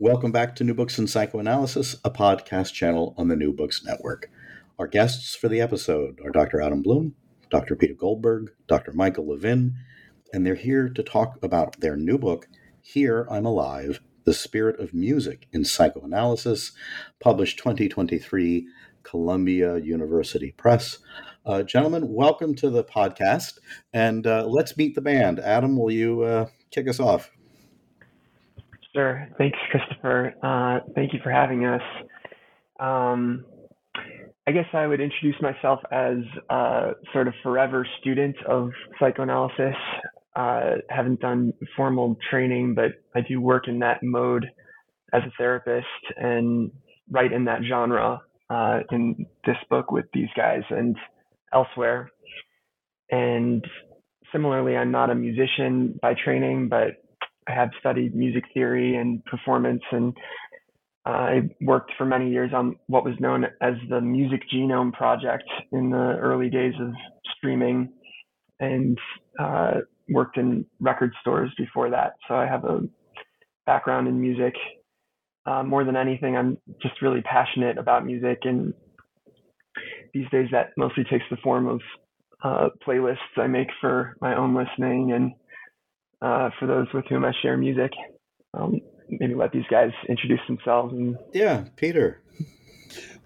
Welcome back to New Books in Psychoanalysis, a podcast channel on the New Books Network. Our guests for the episode are Dr. Adam Blum, Dr. Peter Goldberg, Dr. Michael Levin, and they're here to talk about their new book, Here I'm Alive The Spirit of Music in Psychoanalysis, published 2023, Columbia University Press. Uh, gentlemen, welcome to the podcast, and uh, let's meet the band. Adam, will you uh, kick us off? Sure. Thanks, Christopher. Uh, thank you for having us. Um, I guess I would introduce myself as a sort of forever student of psychoanalysis. Uh, haven't done formal training, but I do work in that mode as a therapist and write in that genre uh, in this book with these guys and elsewhere. And similarly, I'm not a musician by training, but I have studied music theory and performance, and I worked for many years on what was known as the Music Genome Project in the early days of streaming, and uh, worked in record stores before that. So I have a background in music. Uh, more than anything, I'm just really passionate about music, and these days that mostly takes the form of uh, playlists I make for my own listening and uh, for those with whom I share music. Um, maybe let these guys introduce themselves. And... Yeah, Peter.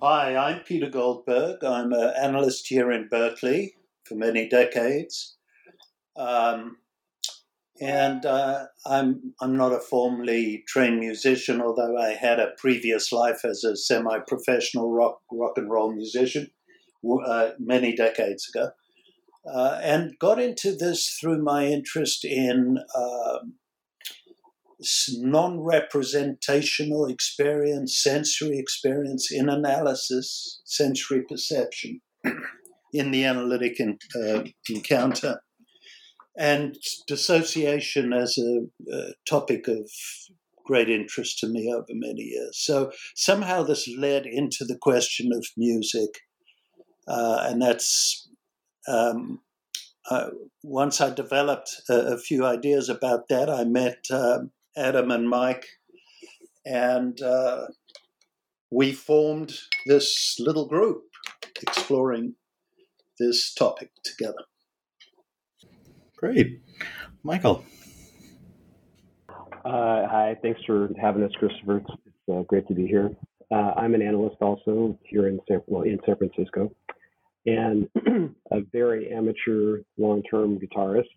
Hi, I'm Peter Goldberg. I'm an analyst here in Berkeley for many decades. Um, and uh, I'm I'm not a formally trained musician, although I had a previous life as a semi-professional rock rock and roll musician uh, many decades ago uh, and got into this through my interest in um, non representational experience, sensory experience in analysis, sensory perception in the analytic in, uh, encounter, and dissociation as a, a topic of great interest to me over many years. So somehow this led into the question of music. Uh, and that's um, uh, once I developed a, a, few ideas about that, I met uh, Adam and Mike, and uh, we formed this little group exploring this topic together. Great. Michael. Uh, hi, thanks for having us, Christopher. It's, it's uh, great to be here. Uh, I'm an analyst also here in San, well, in San Francisco and a very amateur long-term guitarist,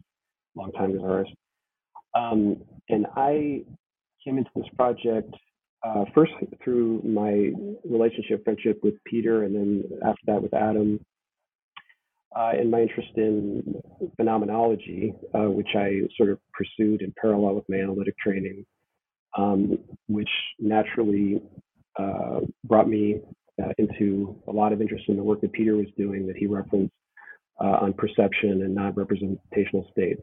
long-time guitarist. Um, and I came into this project uh, first through my relationship, friendship with Peter, and then after that with Adam, uh, and my interest in phenomenology, uh, which I sort of pursued in parallel with my analytic training, um, which naturally uh, brought me uh, into a lot of interest in the work that Peter was doing that he referenced uh, on perception and non-representational states.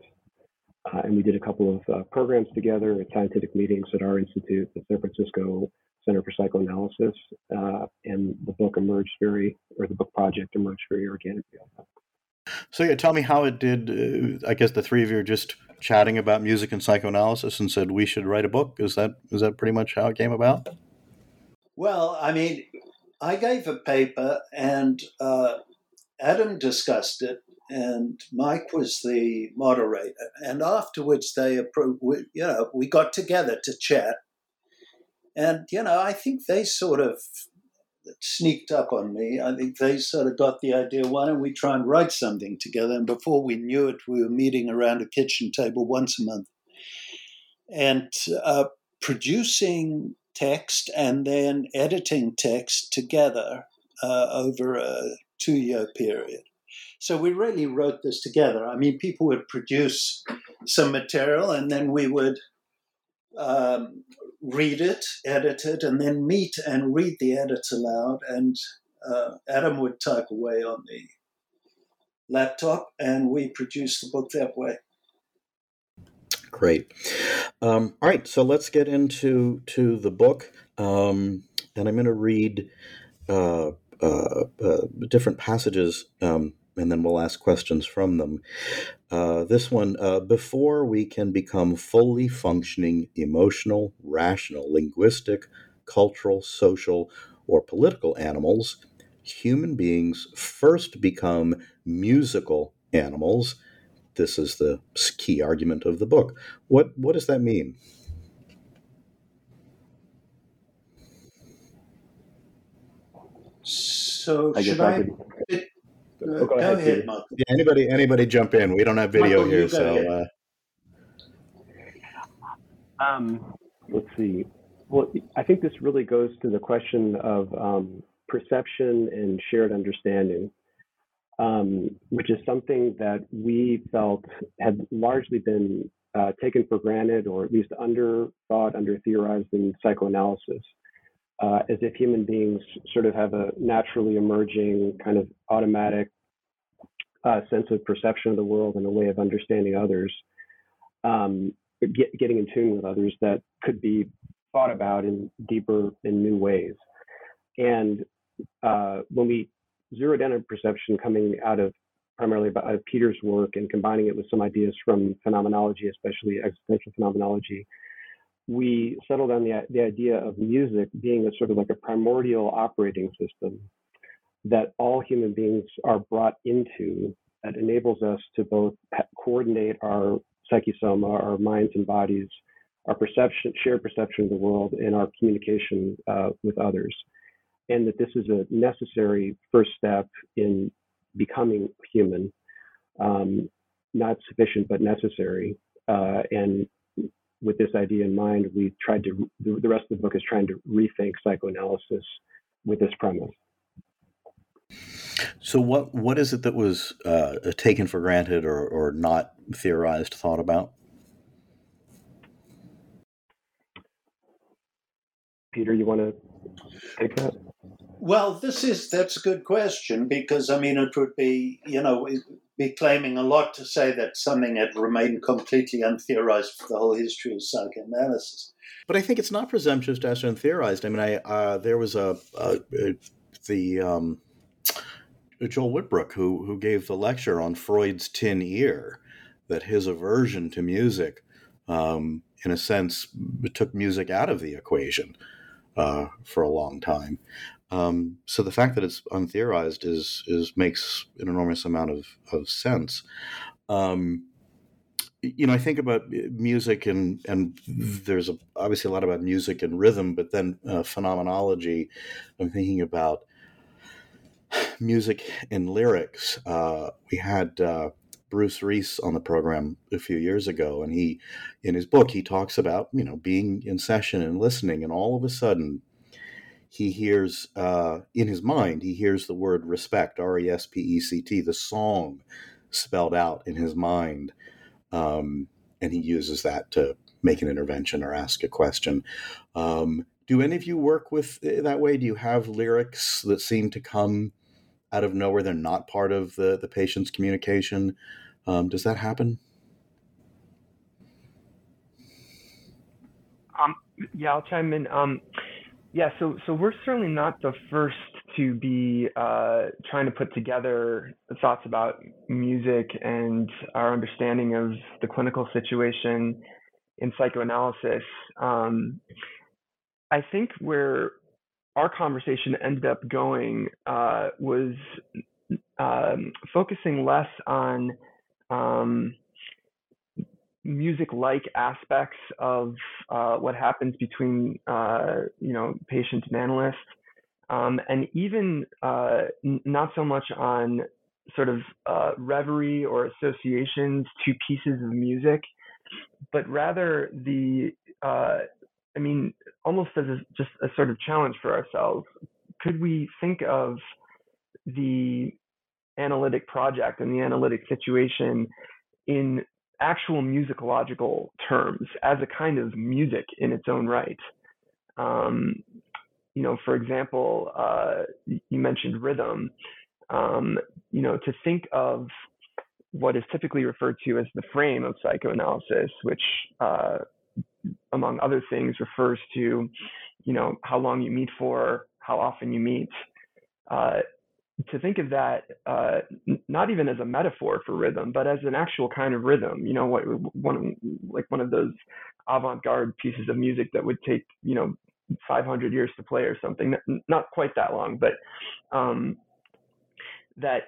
Uh, and we did a couple of uh, programs together at scientific meetings at our institute, the San Francisco Center for Psychoanalysis, uh, and the book emerged very, or the book project emerged very organically. So yeah, tell me how it did. Uh, I guess the three of you are just chatting about music and psychoanalysis, and said we should write a book. Is that is that pretty much how it came about? Well, I mean, I gave a paper, and uh, Adam discussed it, and Mike was the moderator. And afterwards, they approved. You know, we got together to chat, and you know, I think they sort of sneaked up on me. I think they sort of got the idea. Why don't we try and write something together? And before we knew it, we were meeting around a kitchen table once a month, and uh, producing text and then editing text together uh, over a two year period. So we really wrote this together. I mean, people would produce some material and then we would um, read it, edit it, and then meet and read the edits aloud. And uh, Adam would type away on the laptop, and we produced the book that way. Great. Um, all right, so let's get into to the book, um, and I'm going to read uh, uh, uh, different passages, um, and then we'll ask questions from them. Uh, this one, uh, before we can become fully functioning, emotional, rational, linguistic, cultural, social, or political animals, human beings first become musical animals this is the key argument of the book. What what does that mean? So I should I? I could, uh, go, ahead, ahead Michael. Yeah, anybody anybody jump in? We don't have video Michael, here, so. Uh... Um, let's see. Well, I think this really goes to the question of um, perception and shared understanding um, which is something that we felt had largely been uh, taken for granted or at least under thought, under theorized in psychoanalysis, uh, as if human beings sort of have a naturally emerging kind of automatic uh, sense of perception of the world and a way of understanding others, um, get, getting in tune with others that could be thought about in deeper and new ways. And uh, when we zero in perception coming out of primarily out of Peter's work and combining it with some ideas from phenomenology, especially existential phenomenology, we settled on the, the idea of music being a sort of like a primordial operating system that all human beings are brought into that enables us to both coordinate our psychosoma, our minds and bodies, our perception, shared perception of the world, and our communication uh, with others and that this is a necessary first step in becoming human, um, not sufficient but necessary. Uh, and with this idea in mind, we tried to, the rest of the book is trying to rethink psychoanalysis with this premise. So, what what is it that was uh, taken for granted or, or not theorized, thought about? Peter, you want to take that? Well, this is that's a good question because I mean it would be you know be claiming a lot to say that something had remained completely untheorized for the whole history of psychoanalysis. But I think it's not presumptuous to ask untheorized. I mean, I uh, there was a, a, a the um, Joel Whitebook who who gave the lecture on Freud's tin ear that his aversion to music, um, in a sense, took music out of the equation. Uh, for a long time. Um, so the fact that it's untheorized is is makes an enormous amount of of sense. Um, you know, I think about uh, music and and there's a, obviously a lot about music and rhythm, but then uh, phenomenology. I'm thinking about music and lyrics. Uh, we had uh, Bruce Reese on the program a few years ago, and he, in his book, he talks about you know being in session and listening, and all of a sudden he hears uh, in his mind he hears the word respect r-e-s-p-e-c-t the song spelled out in his mind um, and he uses that to make an intervention or ask a question. Um, do any of you work with uh, that way? Do you have lyrics that seem to come out of nowhere? They're not part of the, the patient's communication. Um, does that happen? Um, yeah i'll chime in. Um, yeah, so so we're certainly not the first to be uh, trying to put together thoughts about music and our understanding of the clinical situation in psychoanalysis. Um, I think where our conversation ended up going uh, was um, focusing less on um, music-like aspects of uh, what happens between uh, you know patient and analyst, um, and even uh, n- not so much on sort of uh, reverie or associations to pieces of music, but rather the uh, I mean almost as a, just a sort of challenge for ourselves. Could we think of the analytic project and the analytic situation in actual musicological terms as a kind of music in its own right. Um, you know, for example, uh, you mentioned rhythm. Um, you know, to think of what is typically referred to as the frame of psychoanalysis, which, uh, among other things, refers to, you know, how long you meet for, how often you meet. Uh, to think of that uh, not even as a metaphor for rhythm, but as an actual kind of rhythm. You know, what one like one of those avant-garde pieces of music that would take you know 500 years to play or something. Not quite that long, but um, that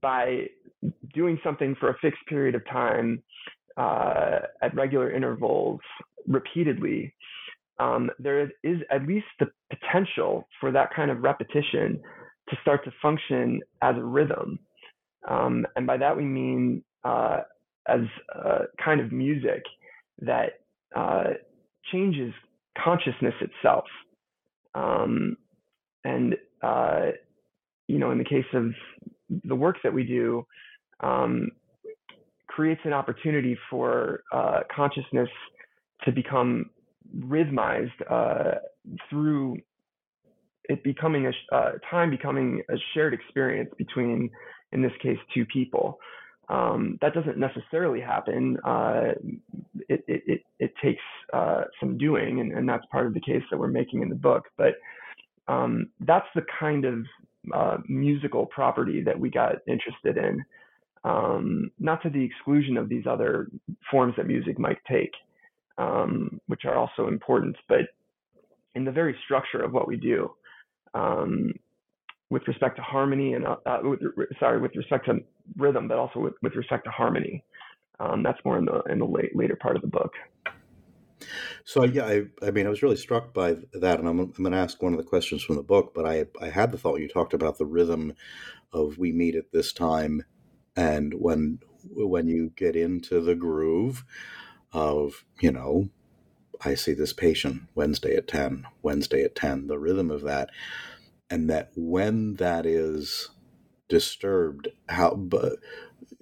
by doing something for a fixed period of time uh, at regular intervals repeatedly, um, there is at least the potential for that kind of repetition to start to function as a rhythm. Um, and by that we mean uh, as a kind of music that uh, changes consciousness itself. Um, and, uh, you know, in the case of the work that we do, um, creates an opportunity for uh, consciousness to become rhythmized uh, through it becoming a uh, time becoming a shared experience between, in this case, two people. Um, that doesn't necessarily happen. Uh, it, it, it, it, takes uh, some doing, and, and, that's part of the case that we're making in the book. But um, that's the kind of uh, musical property that we got interested in, um, not to the exclusion of these other forms that music might take um, which are also important. But in the very structure of what we do, um, with respect to harmony and uh, uh, with, sorry, with respect to rhythm, but also with, with respect to harmony, um, that's more in the in the late, later part of the book. So yeah, I, I mean, I was really struck by that, and I'm, I'm going to ask one of the questions from the book. But I I had the thought you talked about the rhythm of we meet at this time, and when when you get into the groove, of, you know, I see this patient Wednesday at 10, Wednesday at 10, the rhythm of that. And that when that is disturbed, how but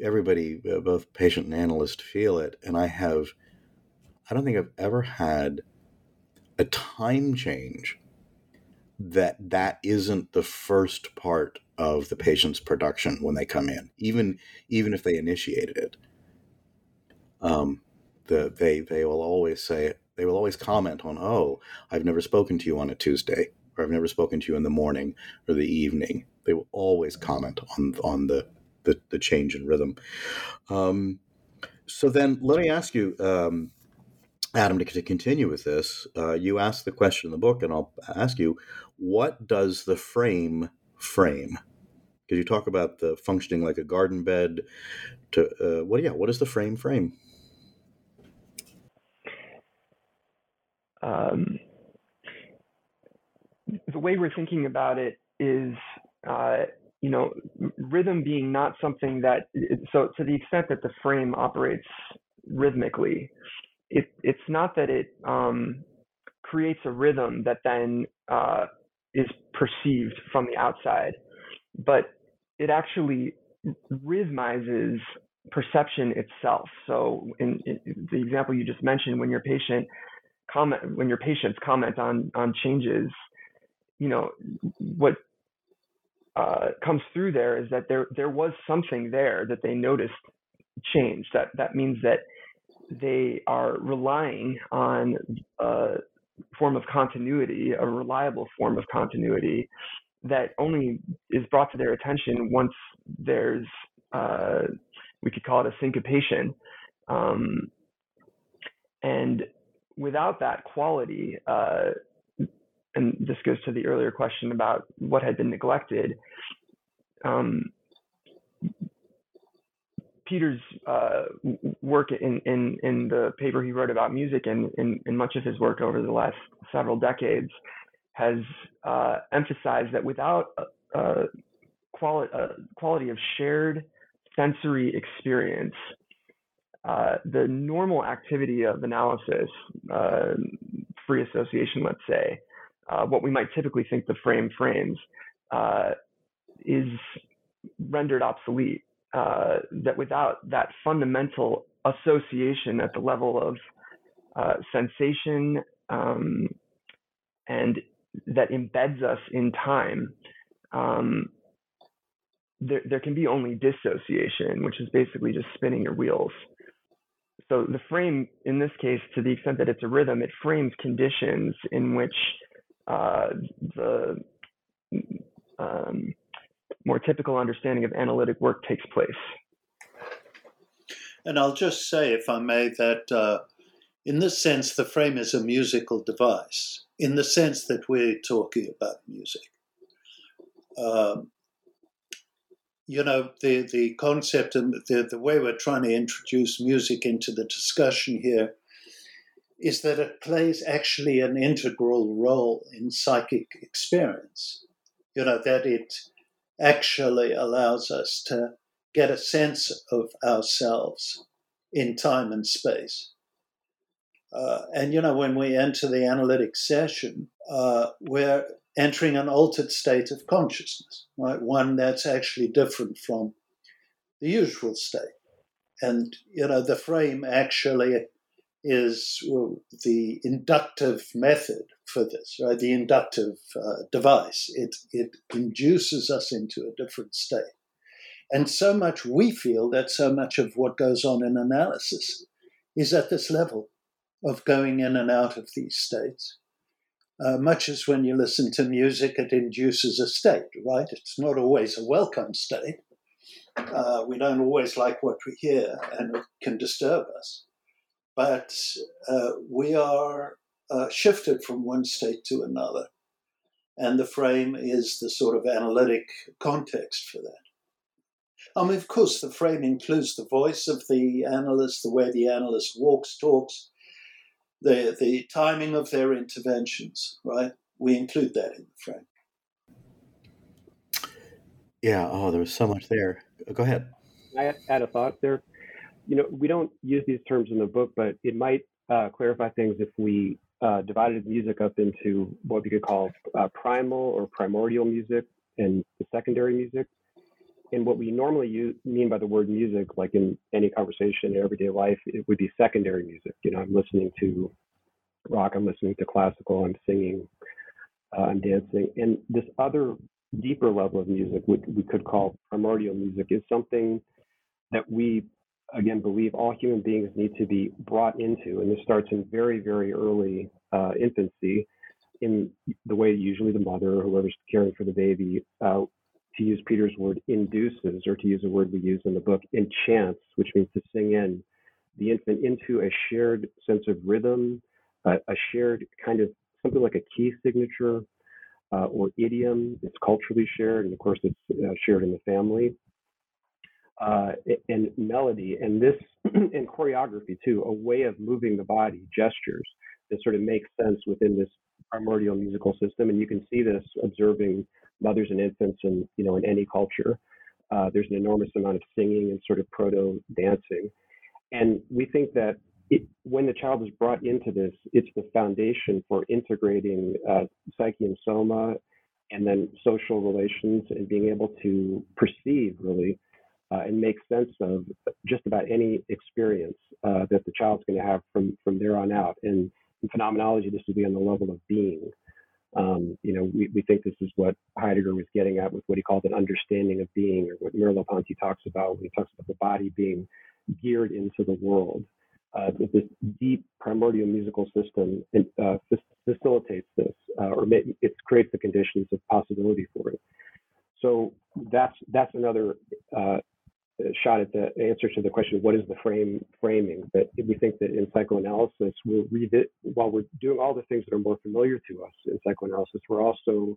everybody, both patient and analyst, feel it. And I have, I don't think I've ever had a time change that that isn't the first part of the patient's production when they come in, even even if they initiated it. Um, the, they they will always say they will always comment on oh I've never spoken to you on a Tuesday or I've never spoken to you in the morning or the evening. They will always comment on on the the, the change in rhythm. Um, so then let me ask you, um, Adam, to, to, continue with this. Uh, you asked the question in the book, and I'll ask you, what does the frame frame? Because you talk about the functioning like a garden bed. To uh, what? Yeah, what is the frame frame? Um, the way we're thinking about it is, uh, you know, rhythm being not something that, so to the extent that the frame operates rhythmically, it, it's not that it um, creates a rhythm that then uh, is perceived from the outside, but it actually rhythmizes perception itself. So in, in, the example you just mentioned, when your patient comment when your patients comment on on changes you know what uh, comes through there is that there there was something there that they noticed change. That that means that they are relying on a form of continuity a reliable form of continuity that only is brought to their attention once there's uh, we could call it a syncopation. Um, and without that quality, uh, and this goes to the earlier question about what had been neglected. Um, Peter's uh, work in, in, in the paper he wrote about music and in, in much of his work over the last several decades has uh, emphasized that without a, a, quali- a quality of shared sensory experience, uh, the normal activity of analysis, uh, free association, let's say, uh, what we might typically think the frame frames, uh, is rendered obsolete. uh, that without that fundamental association at the level of uh, sensation um, and that embeds us in time, um, there, there can be only dissociation, which is basically just spinning your wheels. So the frame, in this case, to the extent that it's a rhythm, it frames conditions in which uh, the um, more typical understanding of analytic work takes place. And I'll just say, if I may, that uh, in this sense, the frame is a musical device, in the sense that we're talking about music. Um, you know, the, the concept and the, the way we're trying to introduce music into the discussion here is that it plays actually an integral role in psychic experience. You know, that it actually allows us to get a sense of ourselves in time and space. Uh, and, you know, when we enter the analytic session, uh, we're entering an altered state of consciousness, right? One that's actually different from the usual state. And, you know, the frame actually is the inductive method for this, right? The inductive uh, device. It, it induces us into a different state. And so much we feel that so much of what goes on in analysis is at this level of going in and out of these states. Uh, much as when you listen to music, it induces a state, right? It's not always a welcome state. Uh, we don't always like what we hear, and it can disturb us but uh, we are uh, shifted from one state to another. And the frame is the sort of analytic context for that. I mean, of course, the frame includes the voice of the analyst, the way the analyst walks, talks, the, the timing of their interventions, right? We include that in the frame. Yeah, oh, there was so much there. Go ahead. I add a thought there you know, we don't use these terms in the book, but it might uh, clarify things if we uh, divided music up into what we could call uh, primal or primordial music and the secondary music. And what we normally use, mean by the word music, like in any conversation in everyday life, it would be secondary music. You know, I'm listening to rock, I'm listening to classical, I'm singing, uh, I'm dancing. And this other deeper level of music, which we could call primordial music, is something that we again believe all human beings need to be brought into, and this starts in very, very early uh, infancy, in the way usually the mother or whoever's caring for the baby, uh, to use Peter's word, induces, or to use a word we use in the book, enchants, which means to sing in the infant into a shared sense of rhythm, uh, a shared kind of something like a key signature uh, or idiom. It's culturally shared, and of course, it's uh, shared in the family uh, and melody and this and choreography too, a way of moving the body, gestures that sort of make sense within this primordial musical system. And you can see this observing mothers and infants and you know in any culture. Uh, there's an enormous amount of singing and sort of proto dancing, and we think that it, when the child is brought into this, it's the foundation for integrating uh, psyche and soma, and then social relations and being able to perceive really uh, and make sense of just about any experience uh, that the child's going to have from from there on out. And in phenomenology, this would be on the level of being. Um, you know, we, we think this is what Heidegger was getting at with what he called an understanding of being, or what Merleau-Ponty talks about when he talks about the body being geared into the world. Uh, this deep primordial musical system uh, facilitates this, uh, or it creates the conditions of possibility for it. So that's that's another uh, shot at the answer to the question, of what is the frame framing? that we think that in psychoanalysis, we'll revisit while we're doing all the things that are more familiar to us in psychoanalysis, we're also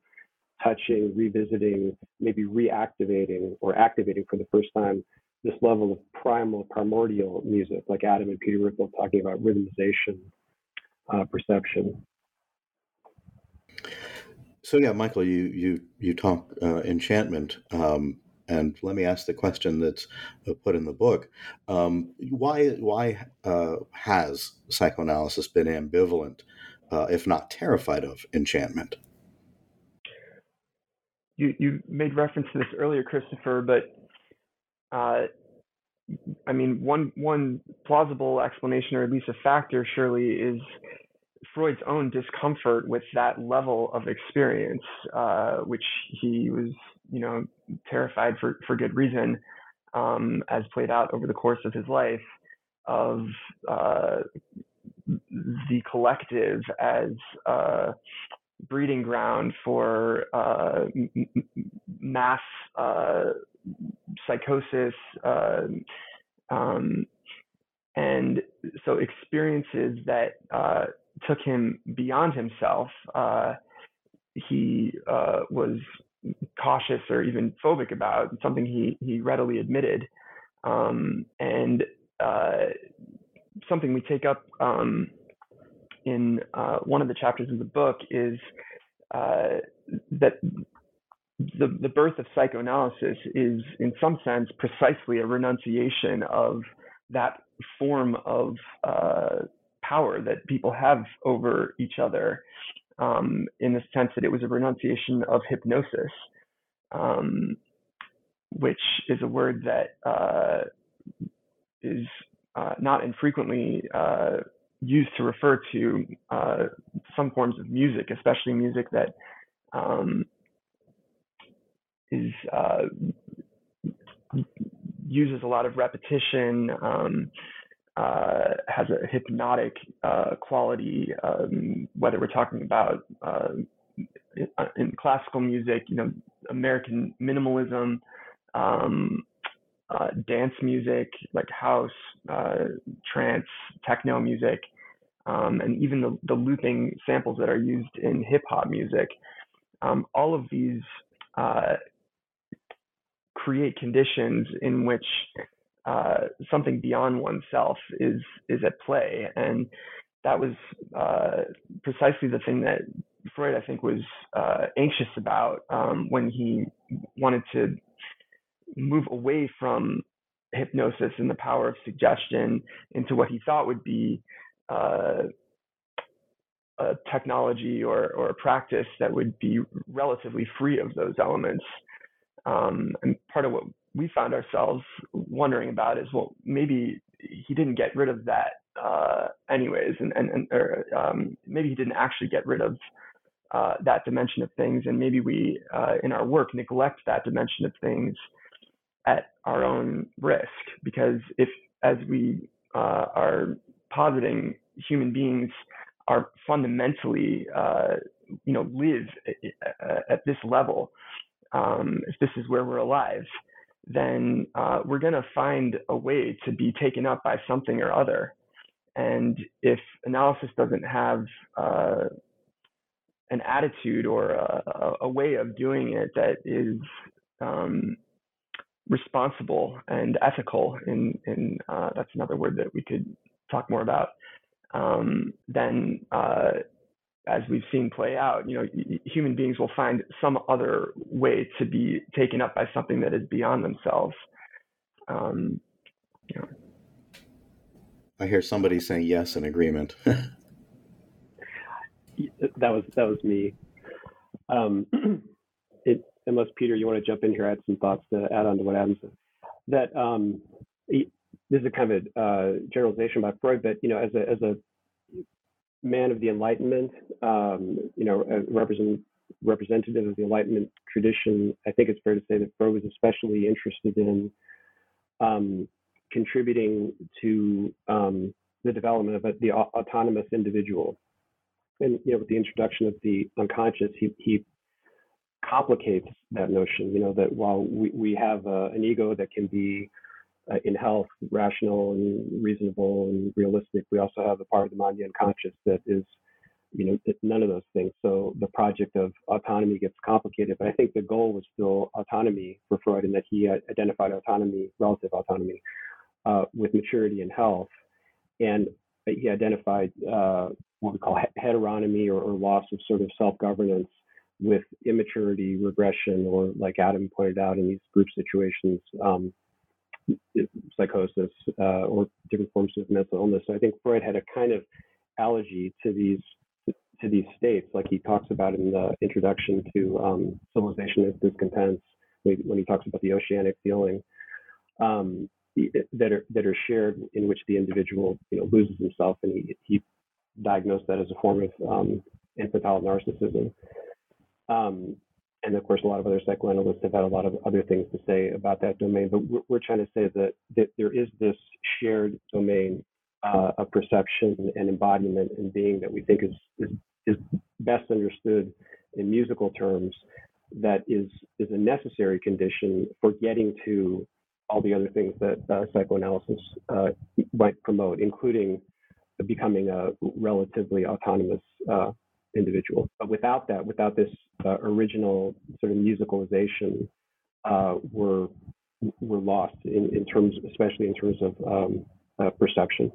touching, revisiting, maybe reactivating or activating for the first time this level of primal, primordial music, like Adam and Peter were both talking about rhythmization, uh, perception. So yeah, Michael, you you you talk uh, enchantment. Um, and let me ask the question that's uh, put in the book: um, Why why uh, has psychoanalysis been ambivalent, uh, if not terrified of enchantment? You you made reference to this earlier, Christopher, but uh, I mean, one one plausible explanation, or at least a factor, surely is Freud's own discomfort with that level of experience, uh, which he was, you know, terrified for for good reason, um, as played out over the course of his life, of uh, the collective as a breeding ground for uh, mass uh, psychosis. Uh, um, and so experiences that uh, took him beyond himself, uh, he uh, was cautious or even phobic about, something he, he readily admitted. Um, and uh, something we take up um, in uh, one of the chapters of the book is uh, that the, the birth of psychoanalysis is, in some sense, precisely a renunciation of that form of uh, power that people have over each other, um, in the sense that it was a renunciation of hypnosis, um, which is a word that uh, is uh, not infrequently uh, used to refer to uh, some forms of music, especially music that um, is uh, uses a lot of repetition, um, uh, has a hypnotic uh, quality. Um, whether we're talking about uh, in, classical music, you know, American minimalism, um, uh, dance music like house, uh, trance, techno music, um, and even the, the looping samples that are used in hip hop music. Um, all of these uh, create conditions in which uh, something beyond oneself is is at play, and that was uh, precisely the thing that Freud, I think, was uh, anxious about um, when he wanted to move away from hypnosis and the power of suggestion into what he thought would be uh, a technology or, or a practice that would be relatively free of those elements. Um, and part of what we found ourselves wondering about is, well, maybe he didn't get rid of that uh, anyways, and, and, and or, um, maybe he didn't actually get rid of uh, that dimension of things, and maybe we, uh, in our work, neglect that dimension of things at our own risk. Because if, as we uh, are positing, human beings are fundamentally, uh, you know, live at, at this level, um, if this is where we're alive, then uh, we're going to find a way to be taken up by something or other. And if analysis doesn't have uh, an attitude or a, a, way of doing it that is um, responsible and ethical, and, and uh, that's another word that we could talk more about, um, then uh, as we've seen play out, you know, human beings will find some other way to be taken up by something that is beyond themselves. Um, you know. I hear somebody saying yes in agreement. that was that was me. Um, it, unless Peter, you want to jump in here, add some thoughts to add on to what Adam said. That um, this is a kind of a uh, generalization by Freud, but you know, as a as a man of the Enlightenment, um, you know, represent, representative of the Enlightenment tradition, I think it's fair to say that Freud was especially interested in um, contributing to um, the development of the autonomous individual. And you know, with the introduction of the unconscious, he, he complicates that notion. You know, that while we, we have uh, an ego that can be uh, in health, rational and reasonable and realistic. We also have a part of the mind, the unconscious, that is, you know, none of those things. So the project of autonomy gets complicated. But I think the goal was still autonomy for Freud, and that he identified autonomy, relative autonomy, uh, with maturity and health, and he identified uh, what we call heteronomy or, or loss of sort of self-governance with immaturity, regression, or like Adam pointed out in these group situations, um, psychosis uh, or different forms of mental illness. So I think Freud had a kind of allergy to these to these states, like he talks about in the introduction to um, Civilization of Discontents, when he talks about the oceanic feeling. um, that are that are shared in which the individual you know loses himself and he, he diagnosed that as a form of um, infantile narcissism. Um, and of course, a lot of other psychoanalysts have had a lot of other things to say about that domain. But we're, we're trying to say that, that there is this shared domain uh, of perception and embodiment and being that we think is, is, is best understood in musical terms that is is a necessary condition for getting to all the other things that uh, psychoanalysis uh, might promote, including becoming a relatively autonomous uh, individual. But without that, without this uh, original sort of musicalization, uh, we're we're lost in, in terms, especially in terms of um, uh, perception.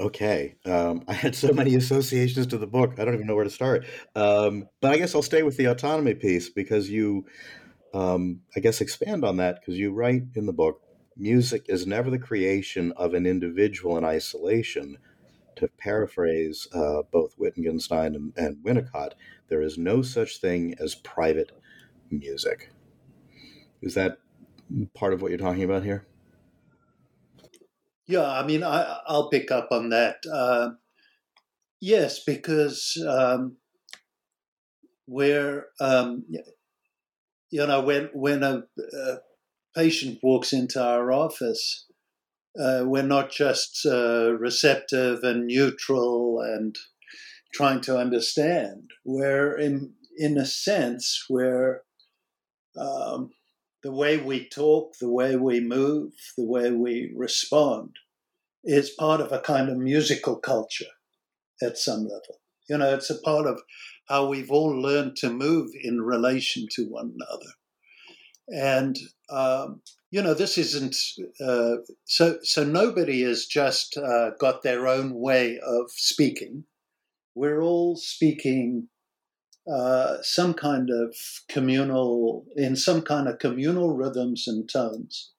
Okay, um, I had so many associations to the book. I don't even know where to start. Um, but I guess I'll stay with the autonomy piece because you, um, I guess, expand on that because you write in the book, music is never the creation of an individual in isolation, to paraphrase uh, both Wittgenstein and, and Winnicott, there is no such thing as private music. Is that part of what you're talking about here? Yeah, I mean, I, will pick up on that. Uh, yes, because um, where um, you know when when a, a, patient walks into our office, uh, we're not just uh, receptive and neutral and trying to understand. We're in, in a sense, where um, the way we talk, the way we move, the way we respond is part of a kind of musical culture at some level. You know, it's a part of how we've all learned to move in relation to one another. And um, you know, this isn't uh, so. So nobody has just uh, got their own way of speaking. We're all speaking uh, some kind of communal, in some kind of communal rhythms and tones.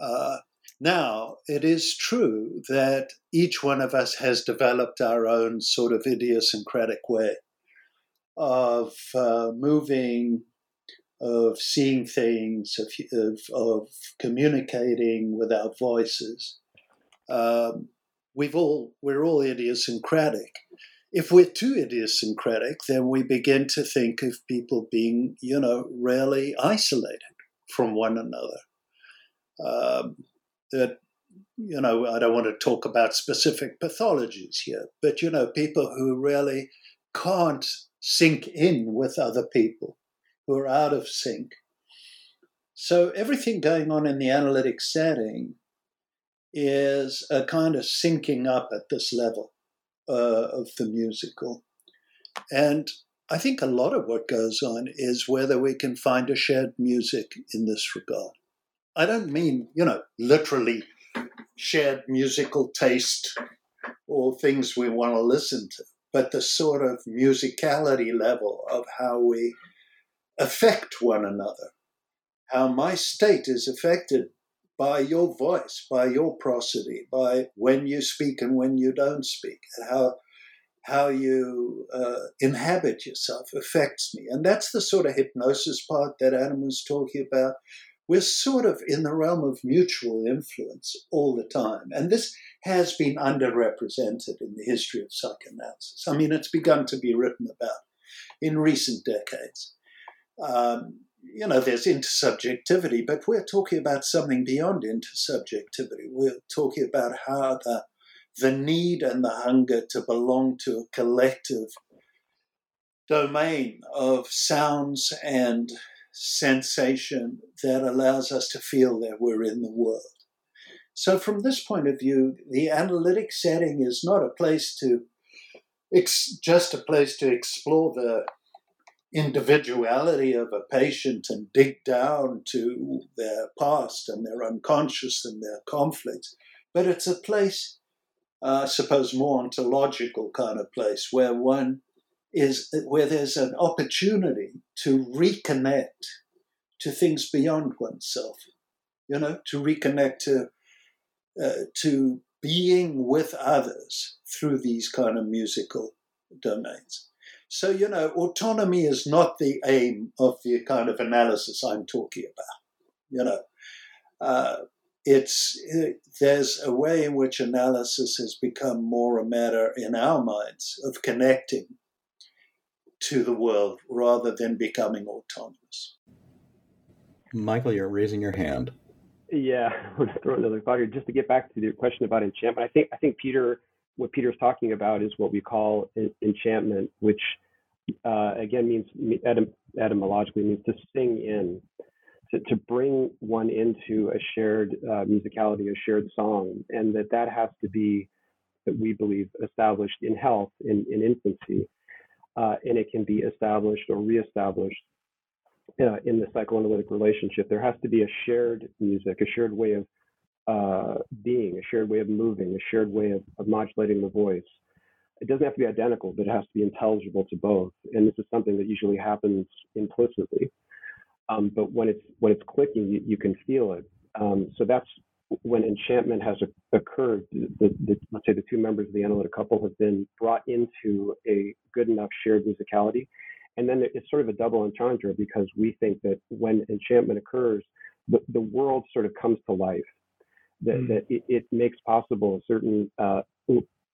Uh, now, it is true that each one of us has developed our own sort of idiosyncratic way of uh, moving of seeing things, of, of, of communicating with our voices. Um, we've all we're all idiosyncratic. If we're too idiosyncratic, then we begin to think of people being, you know, really isolated from one another. Um, that you know, I don't want to talk about specific pathologies here, but you know, people who really can't sink in with other people who are out of sync. So everything going on in the analytic setting is a kind of syncing up at this level uh, of the musical. And I think a lot of what goes on is whether we can find a shared music in this regard. I don't mean, you know, literally shared musical taste or things we want to listen to, but the sort of musicality level of how we affect one another, how my state is affected by your voice, by your prosody, by when you speak and when you don't speak, and how how you uh, inhabit yourself affects me. And that's the sort of hypnosis part that Adam was talking about. We're sort of in the realm of mutual influence all the time. And this has been underrepresented in the history of psychoanalysis. I mean, it's begun to be written about in recent decades um, you know, there's intersubjectivity, but we're talking about something beyond intersubjectivity. We're talking about how the, the need and the hunger to belong to a collective domain of sounds and sensation that allows us to feel that we're in the world. So, from this point of view, the analytic setting is not a place to, it's just a place to explore the individuality of a patient and dig down to their past and their unconscious and their conflicts. But it's a place, uh, I suppose, more ontological kind of place where one is, where there's an opportunity to reconnect to things beyond oneself, you know, to reconnect to, uh, to being with others through these kind of musical domains. So, you know, autonomy is not the aim of the kind of analysis I'm talking about. You know, uh, it's it, there's a way in which analysis has become more a matter in our minds of connecting to the world rather than becoming autonomous. Michael, you're raising your hand. Yeah, I'm throw another thought here. Just to get back to the question about enchantment, I think I think Peter, what Peter's talking about is what we call enchantment, which uh, again means etym- etymologically means to sing in, to, to bring one into a shared uh, musicality, a shared song, and that that has to be that we believe established in health in, in infancy, uh, and it can be established or reestablished uh, in the psychoanalytic relationship. There has to be a shared music, a shared way of uh, being, a shared way of moving, a shared way of, of modulating the voice. It doesn't have to be identical, but it has to be intelligible to both. And this is something that usually happens implicitly. Um, but when it's when it's clicking, you, you can feel it. Um, so that's when enchantment has occurred. The, the, let's say the two members of the analytic couple have been brought into a good enough shared musicality, and then it's sort of a double entendre because we think that when enchantment occurs, the, the world sort of comes to life. That, mm. that it, it, makes possible a certain uh,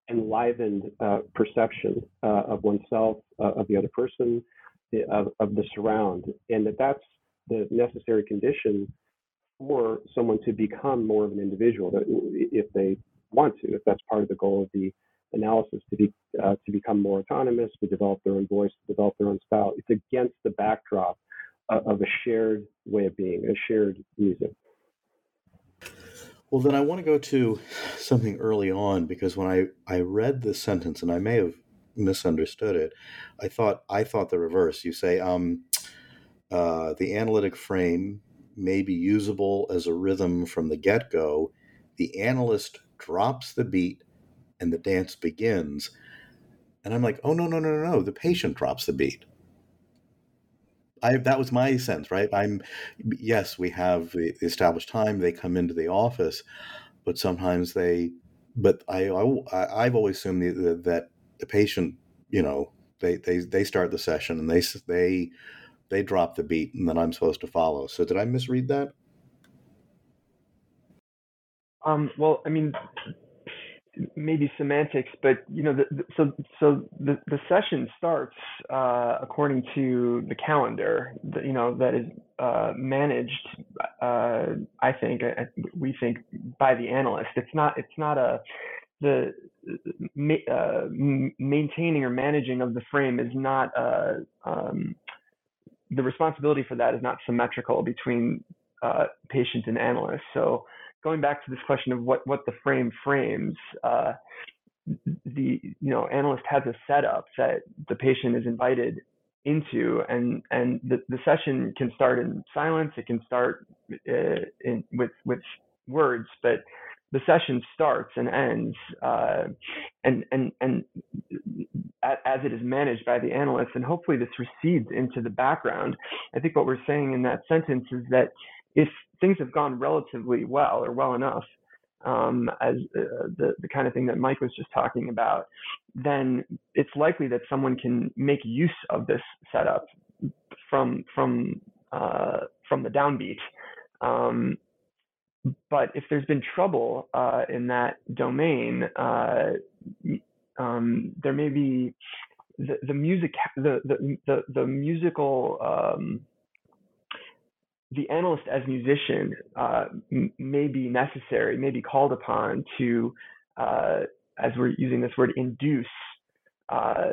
enlivened uh, perception uh, of oneself, uh, of the other person, of, of the surround, and that that's the necessary condition for someone to become more of an individual if they want to, if that's part of the goal of the analysis to be uh, to become more autonomous, to develop their own voice, to develop their own style. It's against the backdrop of, of a shared way of being, a shared music. Well, then I want to go to something early on because when I, I read this sentence, and I may have misunderstood it, I thought I thought the reverse. You say, um, uh, the analytic frame may be usable as a rhythm from the get go. The analyst drops the beat and the dance begins. And I'm like, oh, no, no, no, no, no. The patient drops the beat. I, that was my sense, right? I'm, yes, we have the established time. They come into the office, but sometimes they, but I, I I've always assumed the, the, that the patient, you know, they, they, they start the session and they, they, they drop the beat and then I'm supposed to follow. So did I misread that? Um, well, I mean, maybe semantics, but you know, the, the, so so the the session starts uh, according to the calendar, that, you know, that is uh, managed. Uh, I think we think by the analyst. It's not it's not a the uh, maintaining or managing of the frame is not uh, um, the responsibility for that is not symmetrical between uh, patient and analyst. So going back to this question of what what the frame frames, uh, the you know analyst has a setup that the patient is invited into, and and the, the session can start in silence. It can start uh, in with with words, but the session starts and ends, uh, and and and as it is managed by the analyst, and hopefully this recedes into the background. I think what we're saying in that sentence is that if things have gone relatively well or well enough, um, as uh, the the kind of thing that Mike was just talking about, then it's likely that someone can make use of this setup from from uh, from the downbeat. Um, but if there's been trouble uh, in that domain, uh, um, there may be the, the music the the the, the musical um, the analyst as musician uh, m- may be necessary, may be called upon to, uh, as we're using this word, induce uh,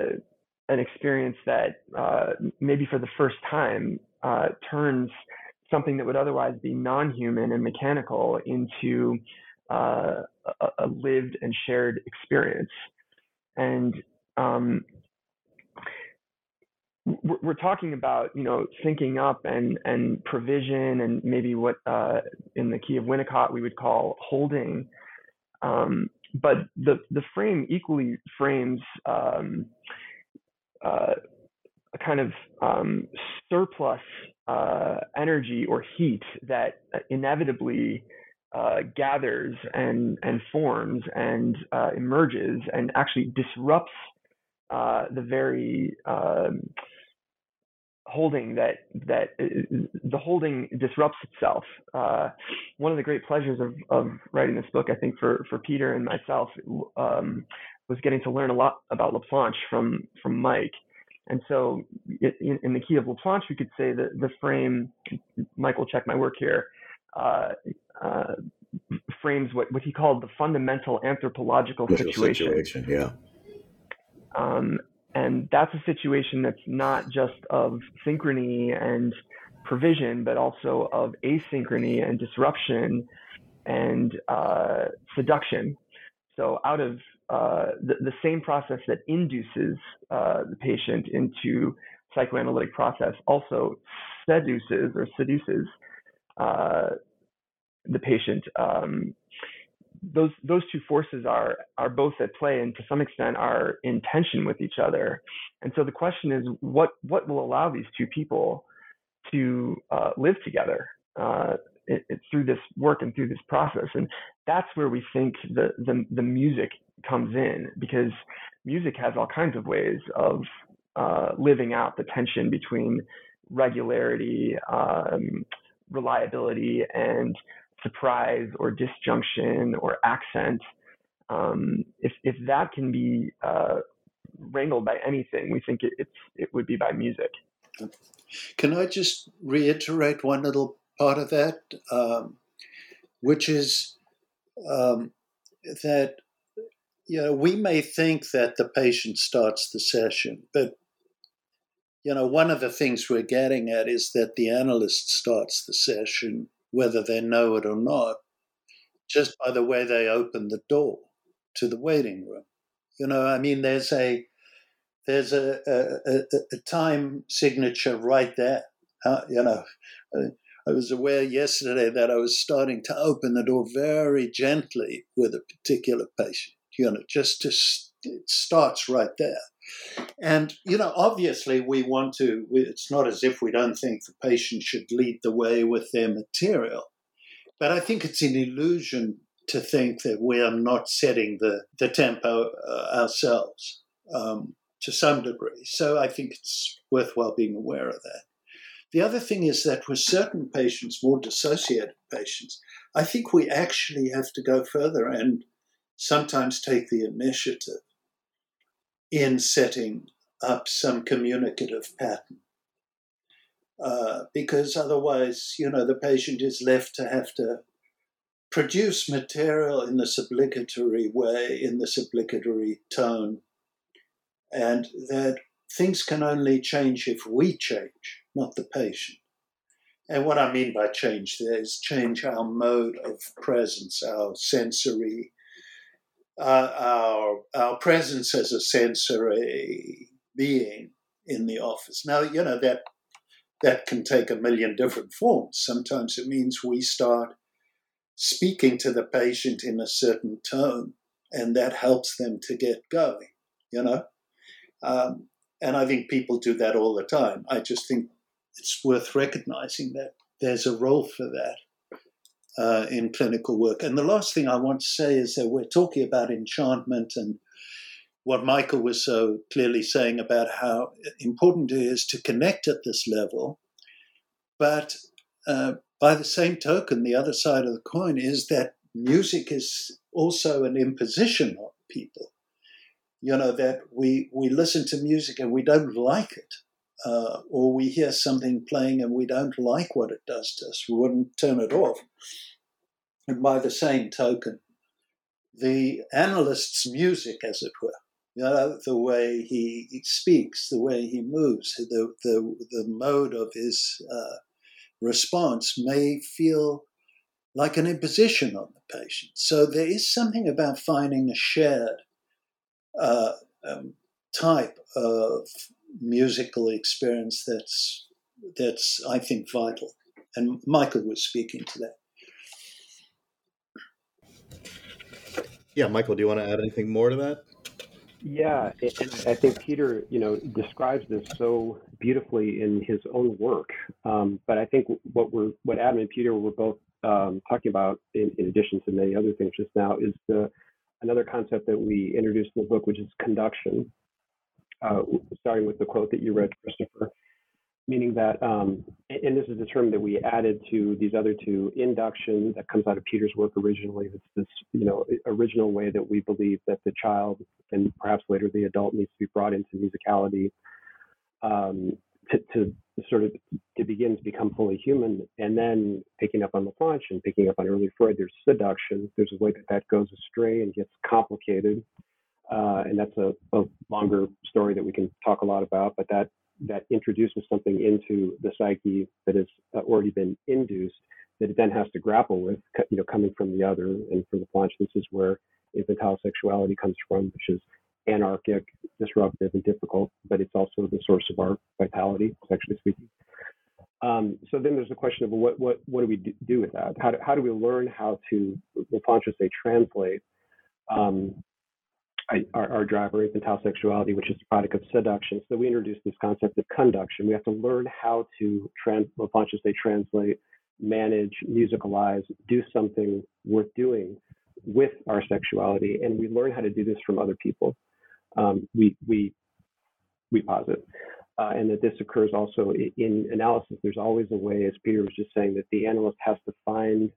an experience that uh, maybe for the first time uh, turns something that would otherwise be non-human and mechanical into uh, a, a, lived and shared experience. And um, we're talking about you know syncing up and and provision and maybe what uh, in the key of Winnicott we would call holding. Um, but the the frame equally frames um, uh, a kind of um, surplus uh, energy or heat that inevitably uh, gathers and and forms and uh, emerges and actually disrupts uh, the very um, holding that that the holding disrupts itself. Uh, one of the great pleasures of, of writing this book, I think, for for Peter and myself, um, was getting to learn a lot about Laplanche from from Mike. And so, in, in the key of Laplanche, we could say that the frame, Michael, check my work here, uh, uh, frames what, what he called the fundamental anthropological situation. situation. Yeah. Um, and that's a situation that's not just of synchrony and provision, but also of asynchrony and disruption and uh, seduction. So, out of uh, the, the, same process that induces uh, the patient into psychoanalytic process also seduces or seduces uh, the patient. Um, those those two forces are are both at play and to some extent are in tension with each other. And so the question is, what what will allow these two people to uh, live together uh, it, it, through this work and through this process? And that's where we think the the, the music comes in because music has all kinds of ways of uh, living out the tension between regularity, um, reliability, and surprise or disjunction or accent. Um, if if that can be uh, wrangled by anything, we think it, it's it would be by music. Can I just reiterate one little part of that, um, which is um, that you know, we may think that the patient starts the session, but you know, one of the things we're getting at is that the analyst starts the session, whether they know it or not, just by the way they open the door to the waiting room. You know, I mean, there's a there's a a, a time signature right there. Uh, you know, I was aware yesterday that I was starting to open the door very gently with a particular patient you know, just to, it starts right there. And, you know, obviously we want to, it's not as if we don't think the patient should lead the way with their material. But I think it's an illusion to think that we are not setting the, the tempo uh, ourselves um, to some degree. So I think it's worthwhile being aware of that. The other thing is that with certain patients, more dissociated patients, I think we actually have to go further and sometimes take the initiative in setting up some communicative pattern. Uh, because otherwise, you know, the patient is left to have to produce material in this obligatory way, in this obligatory tone, and that things can only change if we change, not the patient. And what I mean by change there is change our mode of presence, our sensory uh, our our presence as a sensory being in the office. Now, you know that that can take a million different forms. Sometimes it means we start speaking to the patient in a certain tone, and that helps them to get going. You know, um, and I think people do that all the time. I just think it's worth recognizing that there's a role for that uh, in clinical work. And the last thing I want to say is that we're talking about enchantment and what Michael was so clearly saying about how important it is to connect at this level. But uh, by the same token, the other side of the coin is that music is also an imposition on people. You know, that we, we listen to music and we don't like it. Uh, or we hear something playing and we don't like what it does to us, we wouldn't turn it off. And by the same token, the analyst's music, as it were, you know, the way he, speaks, the way he moves, the, the, the mode of his uh, response may feel like an imposition on the patient. So there is something about finding a shared uh, um, type of musical experience that's that's I think vital. And Michael was speaking to that. Yeah, Michael, do you want to add anything more to that? Yeah, and I think Peter, you know, describes this so beautifully in his own work. Um, but I think what we're, what Adam and Peter were both um, talking about, in, in, addition to many other things just now, is the another concept that we introduced in the book, which is conduction. Uh, starting with the quote that you read, Christopher, meaning that, um, and this is a term that we added to these other two, induction, that comes out of Peter's work originally. It's this, you know, original way that we believe that the child and perhaps later the adult needs to be brought into musicality um, to, to sort of to begin to become fully human. And then picking up on Laplanche and picking up on early Freud, there's seduction. There's a way that that goes astray and gets complicated. Uh, and that's a, a, longer story that we can talk a lot about, but that that introduces something into the psyche that has uh, already been induced that it then has to grapple with, you know, coming from the other. And for Laplanche, this is where infantile sexuality comes from, which is anarchic, disruptive, and difficult, but it's also the source of our vitality, sexually speaking. Um, so then there's the question of what what what do we do with that? How do, how do we learn how to, the Laplanche say, translate um, our, our driver, infantile sexuality, which is the product of seduction. So we introduced this concept of conduction. We have to learn how to trans, consciously translate, manage, musicalize, do something worth doing with our sexuality, and we learn how to do this from other people. Um, we we we posit. Uh, and that this occurs also in analysis. There's always a way, as Peter was just saying, that the analyst has to find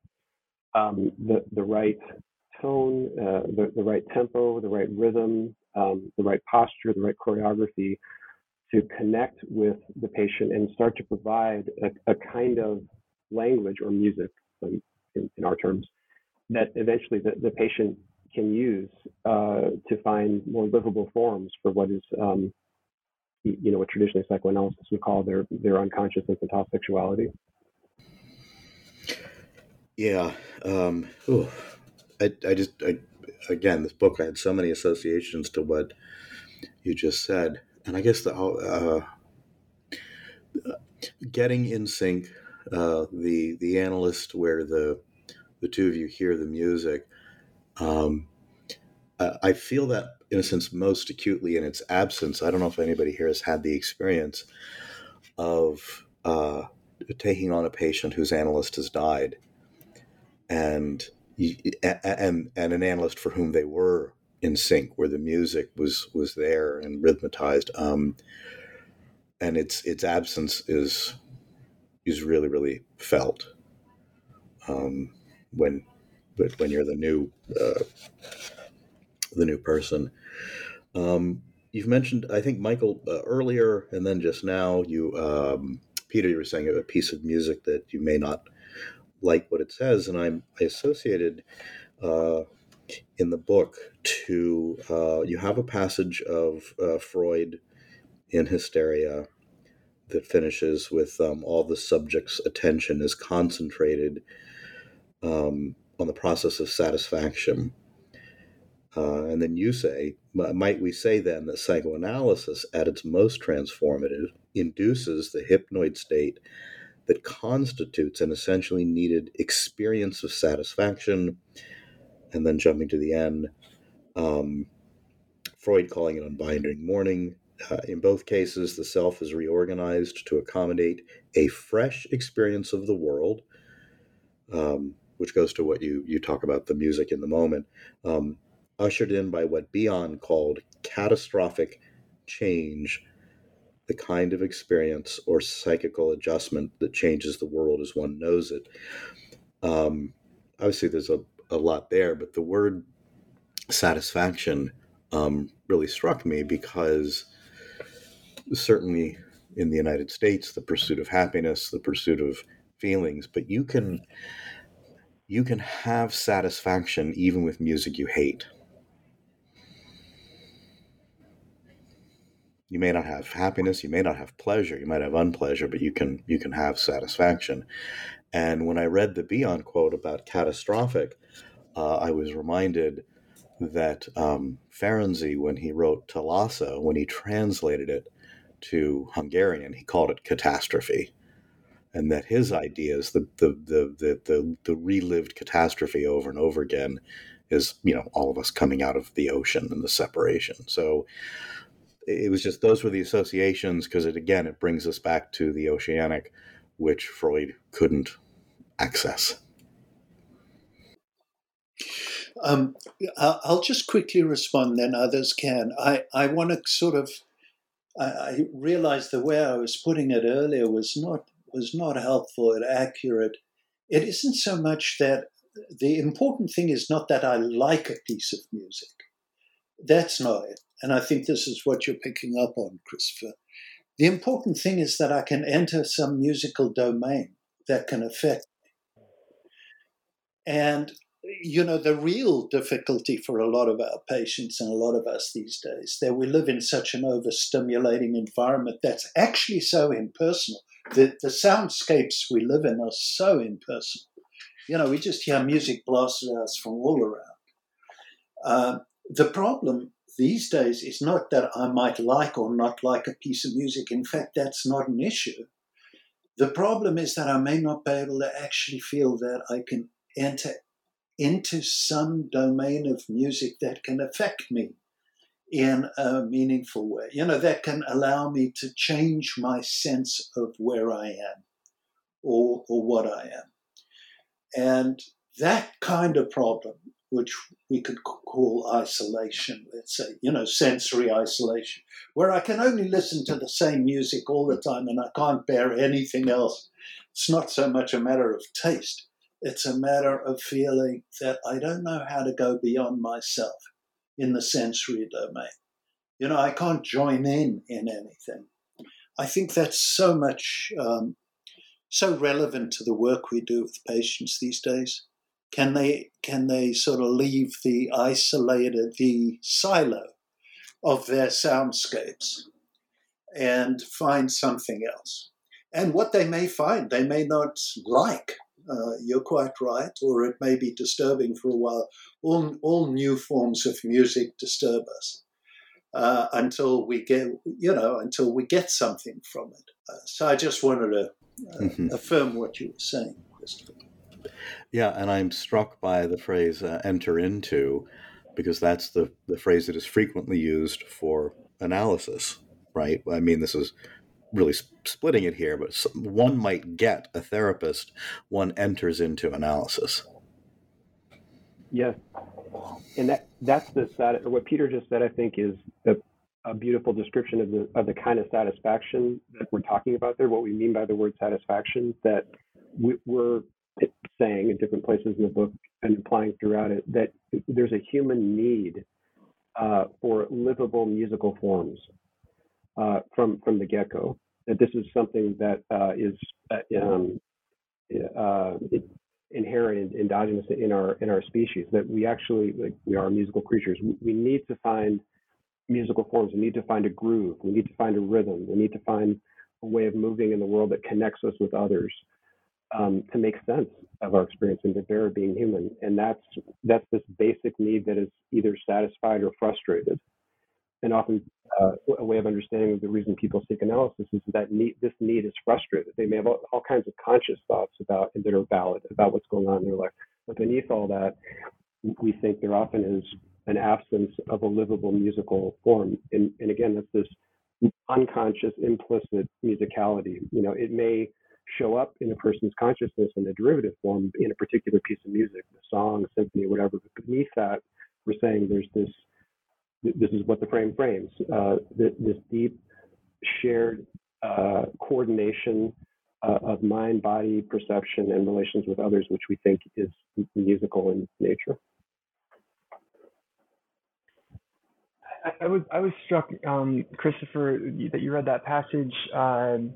um, the the right tone, uh, the, the right tempo, the right rhythm, um, the right posture, the right choreography to connect with the patient and start to provide a, a kind of language or music, um, in, in, our terms, that eventually the, the patient can use uh, to find more livable forms for what is, um, you know, what traditionally psychoanalysis would call their their unconscious infantile sexuality. Yeah. Um, I, I just, I, again, this book, I had so many associations to what you just said. And I guess the, uh, getting in sync, uh, the, the analyst where the, the two of you hear the music, um, I feel that in a sense most acutely in its absence. I don't know if anybody here has had the experience of uh, taking on a patient whose analyst has died and and and an analyst for whom they were in sync, where the music was was there and rhythmatized, um, and its its absence is is really really felt um, when but when you're the new uh, the new person. Um, you've mentioned, I think, Michael uh, earlier, and then just now, you um, Peter, you were saying a piece of music that you may not like what it says, and I'm I associated uh, in the book to uh, you have a passage of uh, Freud in Hysteria that finishes with um, all the subject's attention is concentrated um, on the process of satisfaction. Uh, and then you say, might we say then that psychoanalysis at its most transformative induces the hypnoid state that constitutes an essentially needed experience of satisfaction. And then jumping to the end, um, Freud calling it unbinding mourning. Uh, in both cases, the self is reorganized to accommodate a fresh experience of the world, um, which goes to what you, you talk about the music in the moment, um, ushered in by what Bion called catastrophic change the kind of experience or psychical adjustment that changes the world as one knows it. Um, obviously, there's a, a lot there, but the word satisfaction um, really struck me because certainly in the United States, the pursuit of happiness, the pursuit of feelings, but you can you can have satisfaction even with music you hate. You may not have happiness you may not have pleasure you might have unpleasure but you can you can have satisfaction and when i read the Bion quote about catastrophic uh, i was reminded that um, Ferenczi, when he wrote Thalassa, when he translated it to Hungarian, he called it catastrophe. And that his ideas, the, the, the, the, the, the relived catastrophe over and over again, is, you know, all of us coming out of the ocean and the separation. So it was just those were the associations because it again it brings us back to the oceanic which freud couldn't access um, i'll just quickly respond then others can i, I want to sort of I, I realized the way I was putting it earlier was not was not helpful and accurate. It isn't so much that the important thing is not that I like a piece of music. That's not it. And I think this is what you're picking up on, Christopher. The important thing is that I can enter some musical domain that can affect me. And, you know, the real difficulty for a lot of our patients and a lot of us these days, that we live in such an overstimulating environment that's actually so impersonal. The, the soundscapes we live in are so impersonal. You know, we just hear music blasted at us from all around. Uh, the problem these days is not that I might like or not like a piece of music. In fact, that's not an issue. The problem is that I may not be able to actually feel that I can enter into some domain of music that can affect me in a meaningful way. You know, that can allow me to change my sense of where I am or, or what I am. And that kind of problem which we could call isolation, let's say, you know, sensory isolation, where I can only listen to the same music all the time and I can't bear anything else. It's not so much a matter of taste, it's a matter of feeling that I don't know how to go beyond myself in the sensory domain. You know, I can't join in in anything. I think that's so much, um, so relevant to the work we do with patients these days can they can they sort of leave the isolated the silo of their soundscapes and find something else? And what they may find they may not like. Uh, you're quite right or it may be disturbing for a while. All, all new forms of music disturb us uh, until we get you know until we get something from it. Uh, so i just wanted to uh, mm-hmm. affirm what you were saying christopher yeah, and I'm struck by the phrase uh, enter into because that's the, the phrase that is frequently used for analysis, right? I mean, this is really splitting it here, but one might get a therapist, one enters into analysis. Yes. And that that's the what Peter just said, I think, is a, a beautiful description of the of the kind of satisfaction that we're talking about there. What we mean by the word satisfaction, that we, we're saying in different places in the book and implying throughout it that there's a human need uh, for livable musical forms uh, from from the get-go. That this is something that uh, is uh, um, uh, inherent, endogenous in our in our species. That we actually like, we are musical creatures. We need to find musical forms. We need to find a groove. We need to find a rhythm. We need to find a way of moving in the world that connects us with others um, to make sense of our experience and to bear being human. And that's that's this basic need that is either satisfied or frustrated. And often, uh, a way of understanding the reason people seek analysis is that need, this need is frustrated. They may have all, all kinds of conscious thoughts about that are valid about what's going on in their life, but beneath all that, we think there often is an absence of a livable musical form. And, and again, that's this unconscious, implicit musicality. You know, it may show up in a person's consciousness in a derivative form in a particular piece of music, a song, symphony, whatever. But beneath that, we're saying there's this. This is what the frame frames. Uh, this deep, shared uh, coordination uh, of mind, body, perception, and relations with others, which we think is musical in nature. I, was I was struck, um, Christopher, that you read that passage. Um,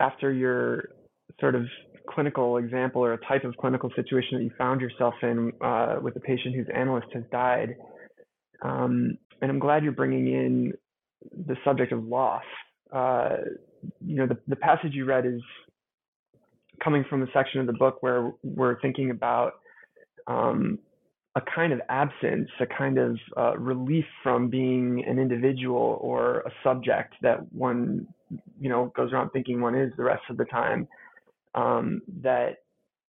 after your sort of clinical example or a type of clinical situation that you found yourself in uh, with a patient whose analyst has died. Um, and I'm glad you're bringing in the subject of loss. Uh, you know, the, the passage you read is coming from a section of the book where we're thinking about um, a kind of absence, a kind of uh, relief from being an individual or a subject that one you know goes around thinking one is the rest of the time um, that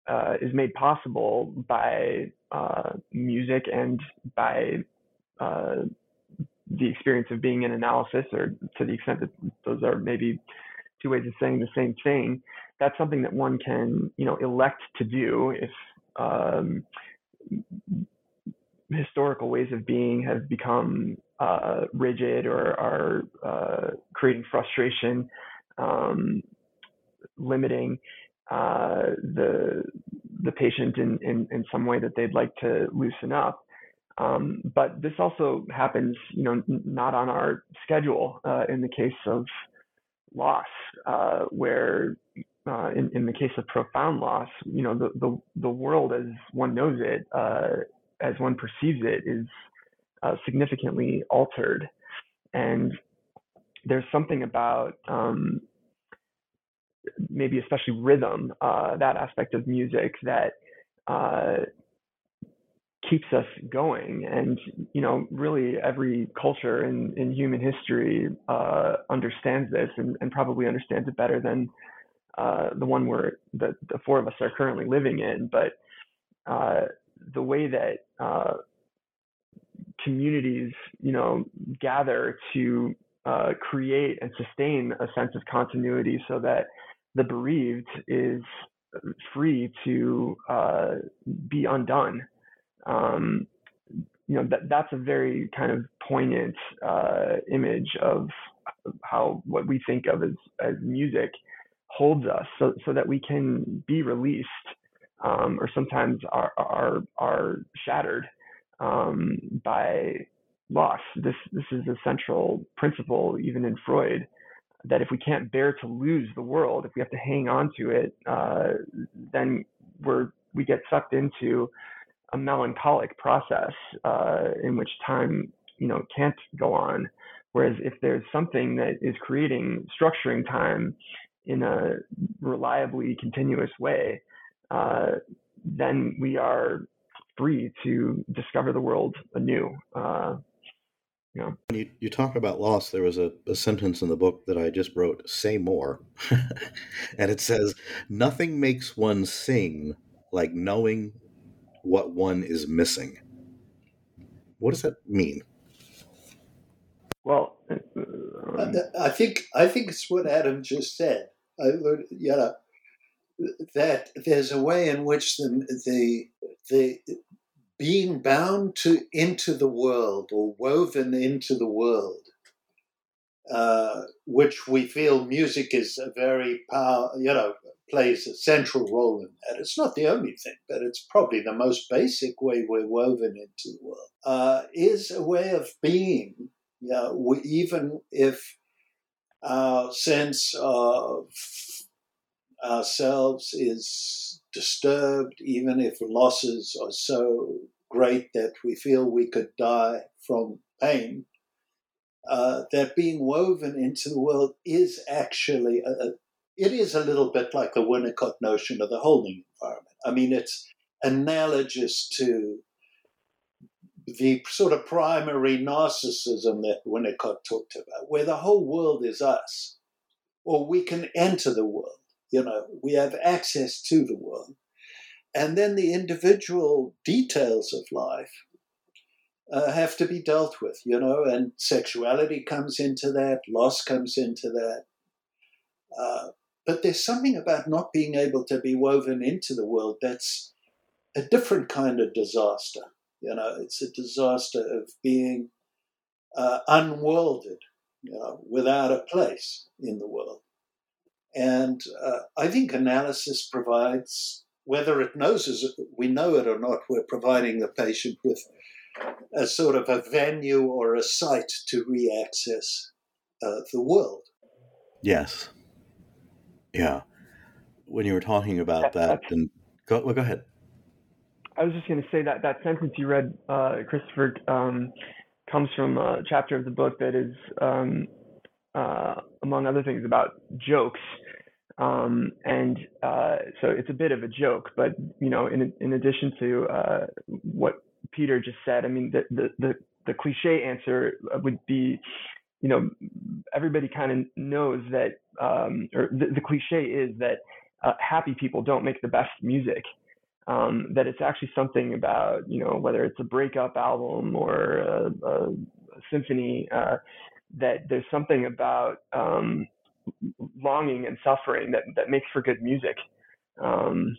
uh, is made possible by uh, music and by uh, the experience of being in analysis, or to the extent that those are maybe two ways of saying the same thing. That's something that one can, you know, elect to do if um, historical ways of being have become uh, rigid or are uh, creating frustration, um, limiting uh, the the patient in, in, in some way that they'd like to loosen up. Um, but this also happens, you know, n- not on our schedule uh, in the case of loss, uh, where uh, in, in the case of profound loss, you know, the, the, the world as one knows it, uh, as one perceives it, is uh, significantly altered. And there's something about um, maybe especially rhythm, uh, that aspect of music that uh, keeps us going. And you know, really, every culture in in human history uh, understands this, and, and, probably understands it better than uh, the one where the the four of us are currently living in. But uh, the way that uh, communities, you know, gather to uh, create and sustain a sense of continuity so that the bereaved is free to uh, be undone. Um, you know that that's a very kind of poignant image of how what we think of as as music holds us, so so that we can be released, um, or sometimes are are are shattered um, by loss. This this is a central principle even in Freud that if we can't bear to lose the world, if we have to hang on to it, uh, then we're we get sucked into a melancholic process uh, in which time you know can't go on. Whereas if there's something that is creating structuring time in a reliably continuous way, uh, then we are free to discover the world anew. Uh, yeah. When you, you talk about loss, there was a, a sentence in the book that I just wrote, say more. and it says, nothing makes one sing like knowing what one is missing. What does that mean? Well, I think I think it's what Adam just said. I, you know, that there's a way in which the the the being bound to into the world or woven into the world, uh, which we feel music is a very power, you know, plays a central role in that. It's not the only thing, but it's probably the most basic way we're woven into the world. Uh, is a way of being. Know, we, even if our sense of ourselves is disturbed, even if losses are so great that we feel we could die from pain, uh, that being woven into the world is actually a, a, it is a little bit like the Winnicott notion of the holding environment. I mean, it's analogous to the sort of primary narcissism that Winnicott talked about, where the whole world is us, or we can enter the world. You know, we have access to the world. And then the individual details of life uh, have to be dealt with, you know, and sexuality comes into that, loss comes into that. Uh, but there's something about not being able to be woven into the world that's a different kind of disaster. You know, it's a disaster of being uh, unworlded, you know, without a place in the world. And uh, I think analysis provides, whether it knows as we know it or not, we're providing the patient with a sort of a venue or a site to re-access uh, the world. Yes. Yeah. When you were talking about that, and go, well, go ahead. I was just going to say that that sentence you read, uh, Christopher, um, comes from a chapter of the book that is um, uh, among other things, about jokes. Um, and uh, so it's a bit of a joke, but you know, in in addition to uh, what Peter just said, I mean, the the the, the cliche answer would be, you know, everybody kind of knows that, um, or the, the cliche is that uh, happy people don't make the best music. Um, that it's actually something about, you know, whether it's a breakup album or a, a, symphony, uh, that there's something about um, longing and suffering that that makes for good music. Um,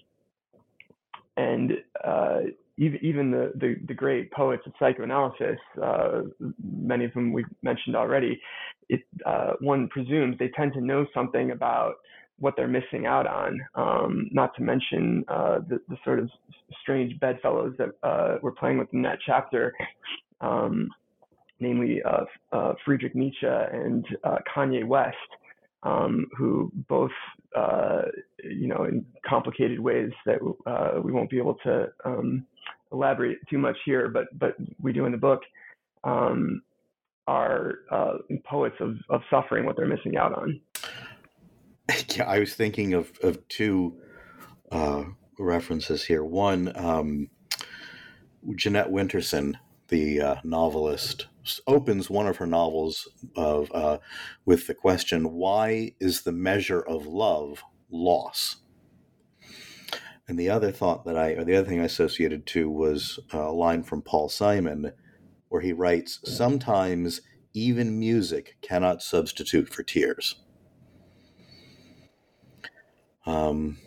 and uh, even even the, the, the great poets of psychoanalysis, uh, many of whom we've mentioned already, it, uh, one presumes they tend to know something about what they're missing out on. Um, not to mention uh, the, the sort of strange bedfellows that uh, we're playing with in that chapter, um, namely uh, uh, Friedrich Nietzsche and Kanye West um, who both, uh, you know, in complicated ways that uh, we won't be able to um, elaborate too much here, but but we do in the book, um, are uh, poets of, of suffering, what they're missing out on. Yeah, I was thinking of of two uh, references here. One, um, Jeanette Winterson, the uh, novelist, opens one of her novels of uh, with the question, "Why is the measure of love loss?" And the other thought that I, or the other thing I associated to was a line from Paul Simon, where he writes, "Sometimes even music cannot substitute for tears." Um,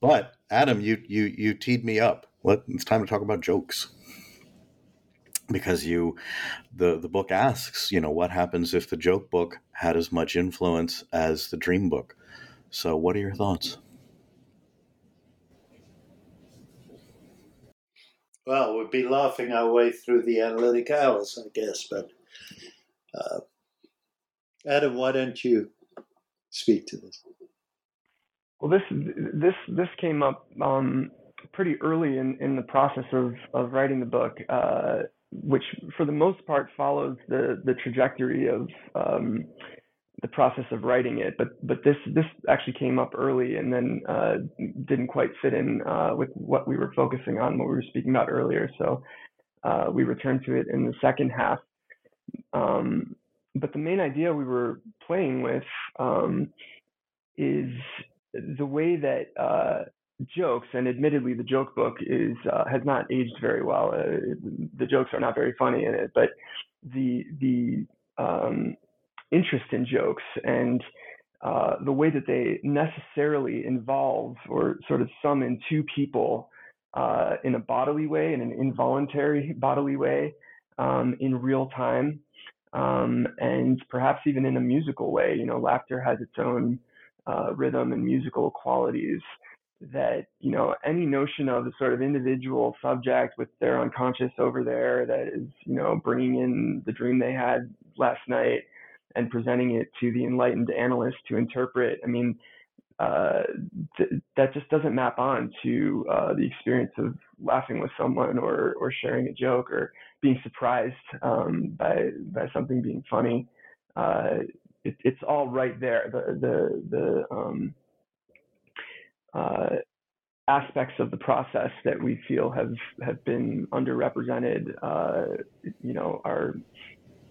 but Adam, you you you teed me up. Let, it's time to talk about jokes. Because you the the book asks you know what happens if the joke book had as much influence as the dream book? So what are your thoughts? Well we'd be laughing our way through the analytic hours i guess but uh, adam why don't you speak to this well this this this came up um, pretty early in, in the process of, of writing the book uh, which for the most part follows the the trajectory of um, the process of writing it. But but this this actually came up early and then uh, didn't quite fit in uh, with what we were focusing on, what we were speaking about earlier. So uh, we returned to it in the second half. Um, but the main idea we were playing with um, is the way that uh, jokes, and admittedly, the joke book is uh, has not aged very well. Uh, the jokes are not very funny in it, but the the um, interest in jokes and uh, the way that they necessarily involve or sort of summon two people uh, in a bodily way, in an involuntary bodily way, um, in real time, um, and perhaps even in a musical way. You know, laughter has its own uh, rhythm and musical qualities that you know any notion of a sort of individual subject with their unconscious over there that is you know bringing in the dream they had last night and presenting it to the enlightened analyst to interpret i mean uh, th- that just doesn't map on to uh, the experience of laughing with someone or or sharing a joke or being surprised um, by by something being funny. Uh, it, it's all right there the the the um, uh, aspects of the process that we feel have have been underrepresented, uh, you know, are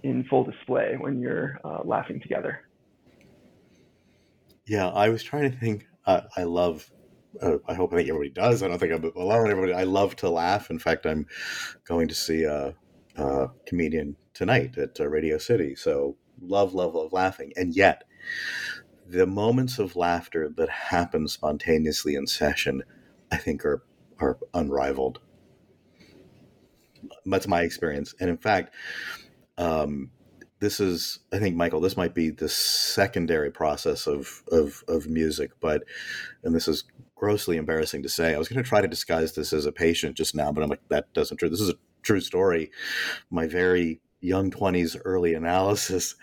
in full display when you're uh, laughing together. Yeah, I was trying to think. I love. Uh, I hope I think everybody does. I don't think I'm alone. Everybody. I love to laugh. In fact, I'm going to see a, a comedian tonight at uh, Radio City. So love, love, love laughing. And yet, the moments of laughter that happen spontaneously in session, I think are are unrivaled. That's my experience, and in fact, um, this is I think Michael. This might be the secondary process of of of music, but and this is grossly embarrassing to say. I was going to try to disguise this as a patient just now, but I'm like that doesn't true. This is a true story. My very young 20s early analysis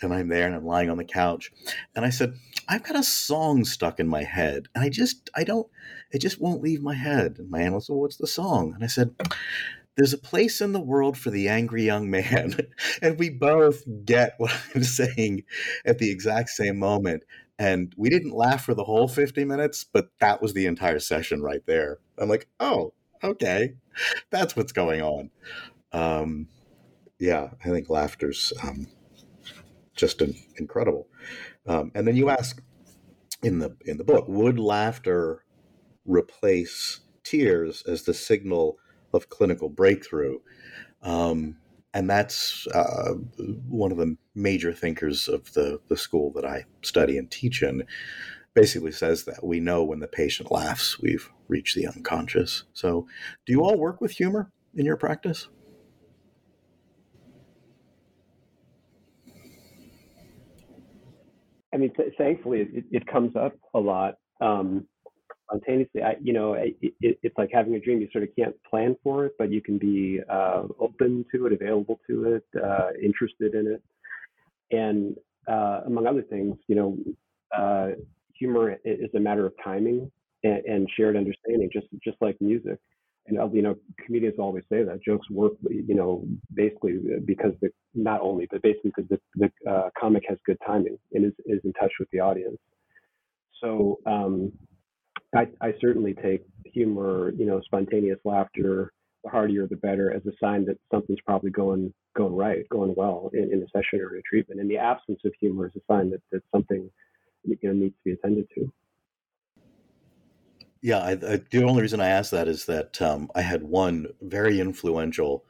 and i'm there and i'm lying on the couch. And i said i've got a song stuck in my head and i just i don't it just won't leave my head. And my analyst well what's the song? And i said there's a place in the world for the angry young man. And we both get what i'm saying at the exact same moment. And we didn't laugh for the whole 50 minutes but that was the entire session right there. I'm like oh okay. That's what's going on. Um, yeah, I think laughter's um, just an, incredible. Um, and then you ask in the in the book, would laughter replace tears as the signal of clinical breakthrough? Um, and that's uh, one of the major thinkers of the, the school that I study and teach in. basically says that we know when the patient laughs, we've reached the unconscious. So, do you all work with humor in your practice? I mean, th- thankfully, it, it, comes up a lot um, spontaneously. I, you know, it, it, it's like having a dream. You sort of can't plan for it, but you can be uh, open to it, available to it, uh, interested in it, and uh, among other things, you know, uh, humor is a matter of timing and, and, shared understanding, just just like music. And uh, you know, comedians always say that jokes work, you know, basically because the not only, but basically because the, the uh, comic has good timing and is, is in touch with the audience. So um, I, I certainly take humor, you know, spontaneous laughter, the heartier the better, as a sign that something's probably going going right, going well in, in a session or a treatment. And the absence of humor is a sign that, that something you know, needs to be attended to. Yeah, I, I, the only reason I asked that is that um, I had one very influential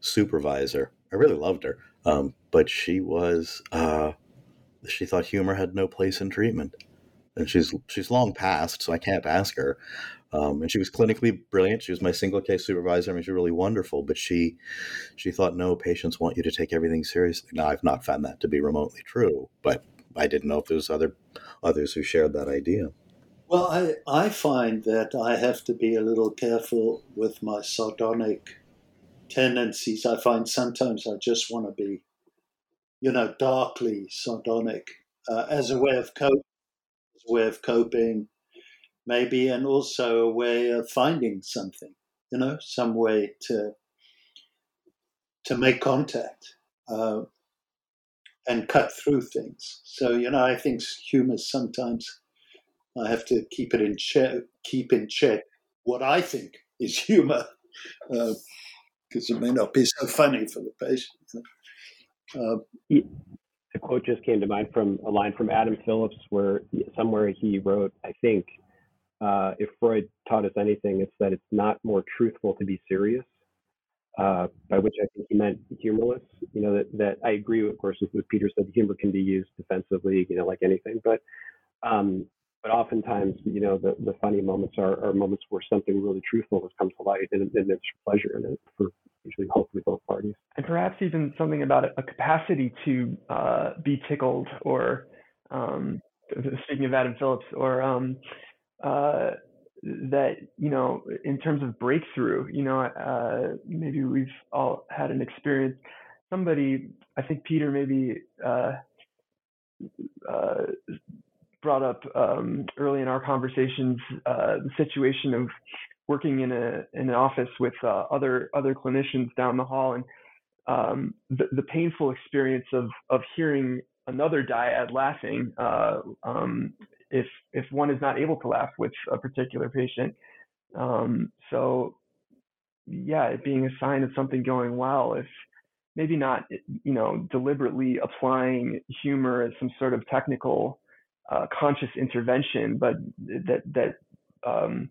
supervisor. I really loved her, um, but she was uh, she thought humor had no place in treatment, and she's she's long passed, so I can't ask her. Um, and she was clinically brilliant. She was my single case supervisor. I mean, she was really wonderful. But she she thought no, patients want you to take everything seriously. Now I've not found that to be remotely true, but I didn't know if there was other others who shared that idea. Well, I, I find that I have to be a little careful with my sardonic tendencies. I find sometimes I just want to be, you know, darkly sardonic uh, as a way of cope, as a way of coping, maybe, and also a way of finding something, you know, some way to to make contact uh, and cut through things. So, you know, I think humor sometimes I have to keep it in check, keep in check what I think is humor, because uh, it may not be so funny for the patient. Uh, a quote just came to mind from a line from Adam Phillips, where somewhere he wrote, "I think uh, if Freud taught us anything, it's that it's not more truthful to be serious." Uh, by which I think he meant humorless. You know that that I agree, of course, with what Peter said. Humor can be used defensively, you know, like anything, but um, but oftentimes, you know, the, the funny moments are, are moments where something really truthful has come to light and, and there's pleasure in it for usually hopefully both parties. And perhaps even something about a capacity to uh, be tickled or, um, speaking of Adam Phillips, or um, uh, that, you know, in terms of breakthrough, you know, uh, maybe we've all had an experience. Somebody, I think Peter maybe uh, uh, brought up um, early in our conversations uh, the situation of working in a in an office with uh, other other clinicians down the hall and um, the, the painful experience of of hearing another dyad laughing uh, um, if if one is not able to laugh with a particular patient. Um, so yeah, it being a sign of something going well if maybe not you know deliberately applying humor as some sort of technical uh, conscious intervention, but that that um,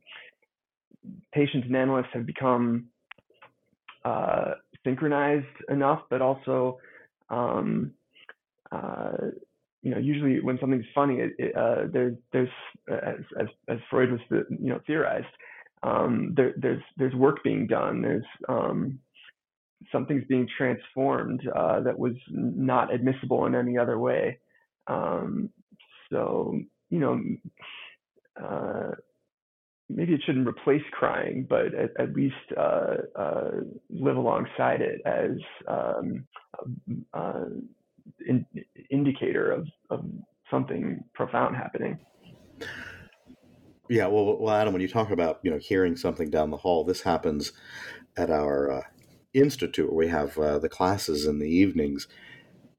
patients and analysts have become uh, synchronized enough, but also um, uh, you know usually when something's funny, it, it, uh, there, there's as, as, as Freud was the, you know theorized, um, there, there's there's work being done. There's um, something's being transformed uh, that was not admissible in any other way. Um, so, you know, uh, maybe it shouldn't replace crying, but at, at least uh, uh, live alongside it as um, uh, in, indicator of, of something profound happening. Yeah, well, well, Adam, when you talk about you know hearing something down the hall, this happens at our uh, institute where we have uh, the classes in the evenings,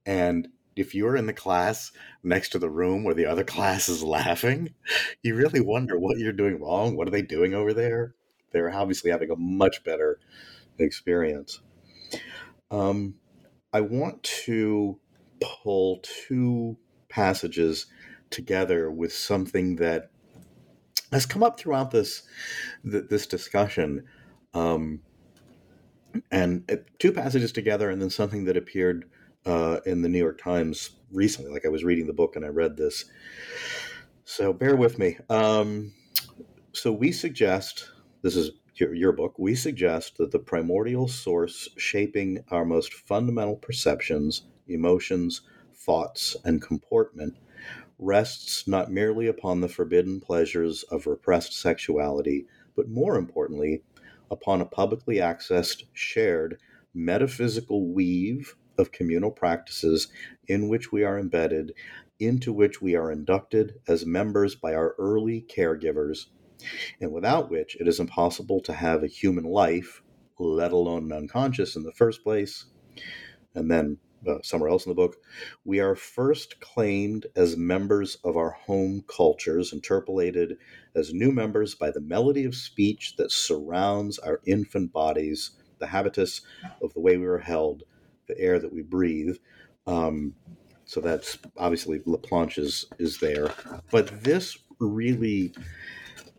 and if you're in the class next to the room where the other class is laughing, you really wonder what you're doing wrong. What are they doing over there? They're obviously having a much better experience. Um, I want to pull two passages together with something that has come up throughout this this discussion, um, and uh, two passages together, and then something that appeared uh, in the New York Times recently. Like I was reading the book and I read this. So bear with me. Um, so we suggest this is your, your book. We suggest that the primordial source shaping our most fundamental perceptions, emotions, thoughts, and comportment rests not merely upon the forbidden pleasures of repressed sexuality, but more importantly, upon a publicly accessed, shared, metaphysical weave of communal practices in which we are embedded, into which we are inducted as members by our early caregivers, and without which it is impossible to have a human life, let alone an unconscious in the first place. And then uh, somewhere else in the book, we are first claimed as members of our home cultures, interpolated as new members by the melody of speech that surrounds our infant bodies, the habitus of the way we were held, the air that we breathe. Um, so that's obviously Laplanche is, is there. But this really,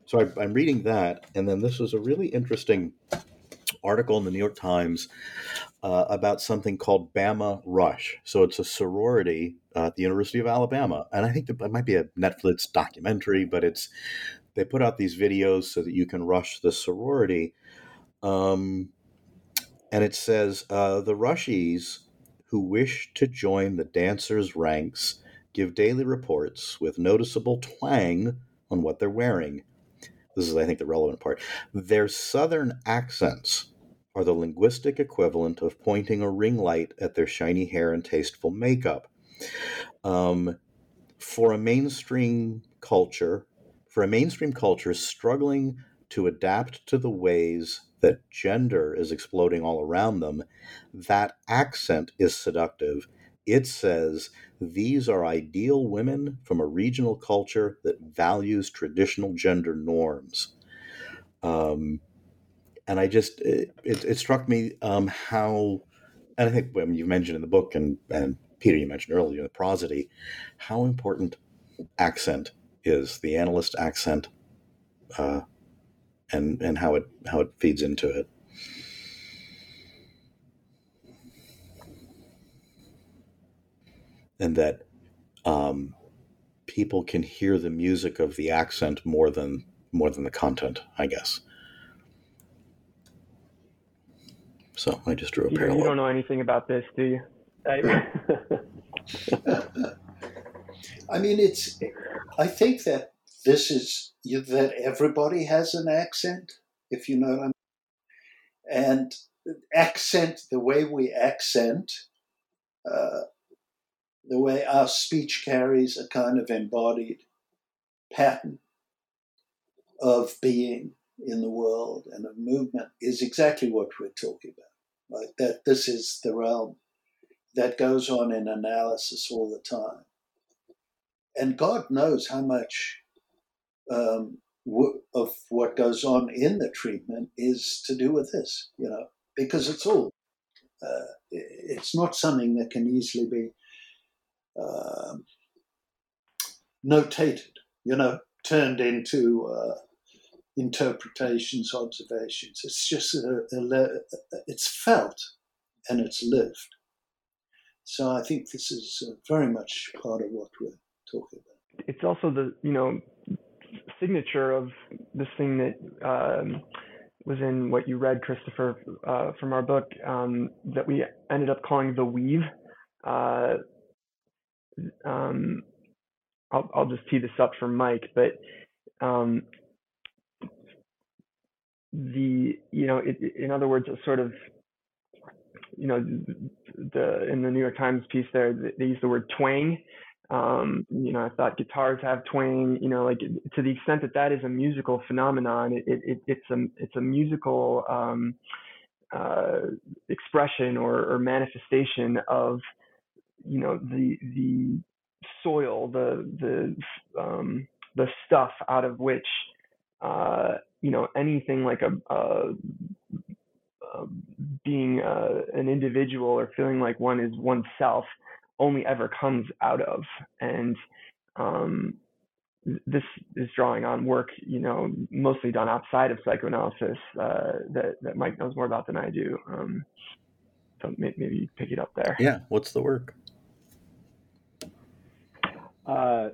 so I, I'm reading that, and then this is a really interesting article in the New York Times uh, about something called Bama Rush. So it's a sorority uh, at the University of Alabama, and I think it might be a Netflix documentary, but it's they put out these videos so that you can rush the sorority. Um, and it says uh, the rushies who wish to join the dancers' ranks give daily reports with noticeable twang on what they're wearing. This is, I think, the relevant part. Their southern accents are the linguistic equivalent of pointing a ring light at their shiny hair and tasteful makeup. Um, for a mainstream culture, for a mainstream culture struggling to adapt to the ways that gender is exploding all around them, that accent is seductive. It says these are ideal women from a regional culture that values traditional gender norms. Um, and I just it, it, it struck me um, how, and I think you mentioned in the book, and and Peter, you mentioned earlier the prosody, how important accent is the analyst accent, uh, and and how it how it feeds into it. And that um, people can hear the music of the accent more than more than the content, I guess. So I just drew a You, parallel. you don't know anything about this, do you? I, I mean, it's. I think that this is that everybody has an accent, if you know what I mean. And accent, the way we accent, uh, the way our speech carries a kind of embodied pattern of being in the world and of movement is exactly what we're talking about. Right? That this is the realm that goes on in analysis all the time. And God knows how much um, w- of what goes on in the treatment is to do with this, you know, because it's all, uh, it's not something that can easily be um, notated, you know, turned into uh, interpretations, observations. It's just a, a, it's felt and it's lived. So I think this is uh, very much part of what we're talking about. It's also the you know signature of this thing that um, was in what you read, Christopher, uh, from our book um, that we ended up calling the weave. Uh, um, I'll, I'll just tee this up for Mike, but um, the you know it, in other words a sort of you know the in the New York Times piece there they use the word twang um, you know I thought guitars have twang you know like to the extent that that is a musical phenomenon it, it it's a it's a musical um, uh, expression or, or manifestation of you know the the soil the the um, the stuff out of which uh, you know anything like a, a, a being uh, an individual or feeling like one is oneself only ever comes out of. And um, this is drawing on work you know mostly done outside of psychoanalysis uh, that that Mike knows more about than I do. Um, so maybe pick it up there. Yeah. What's the work? Uh,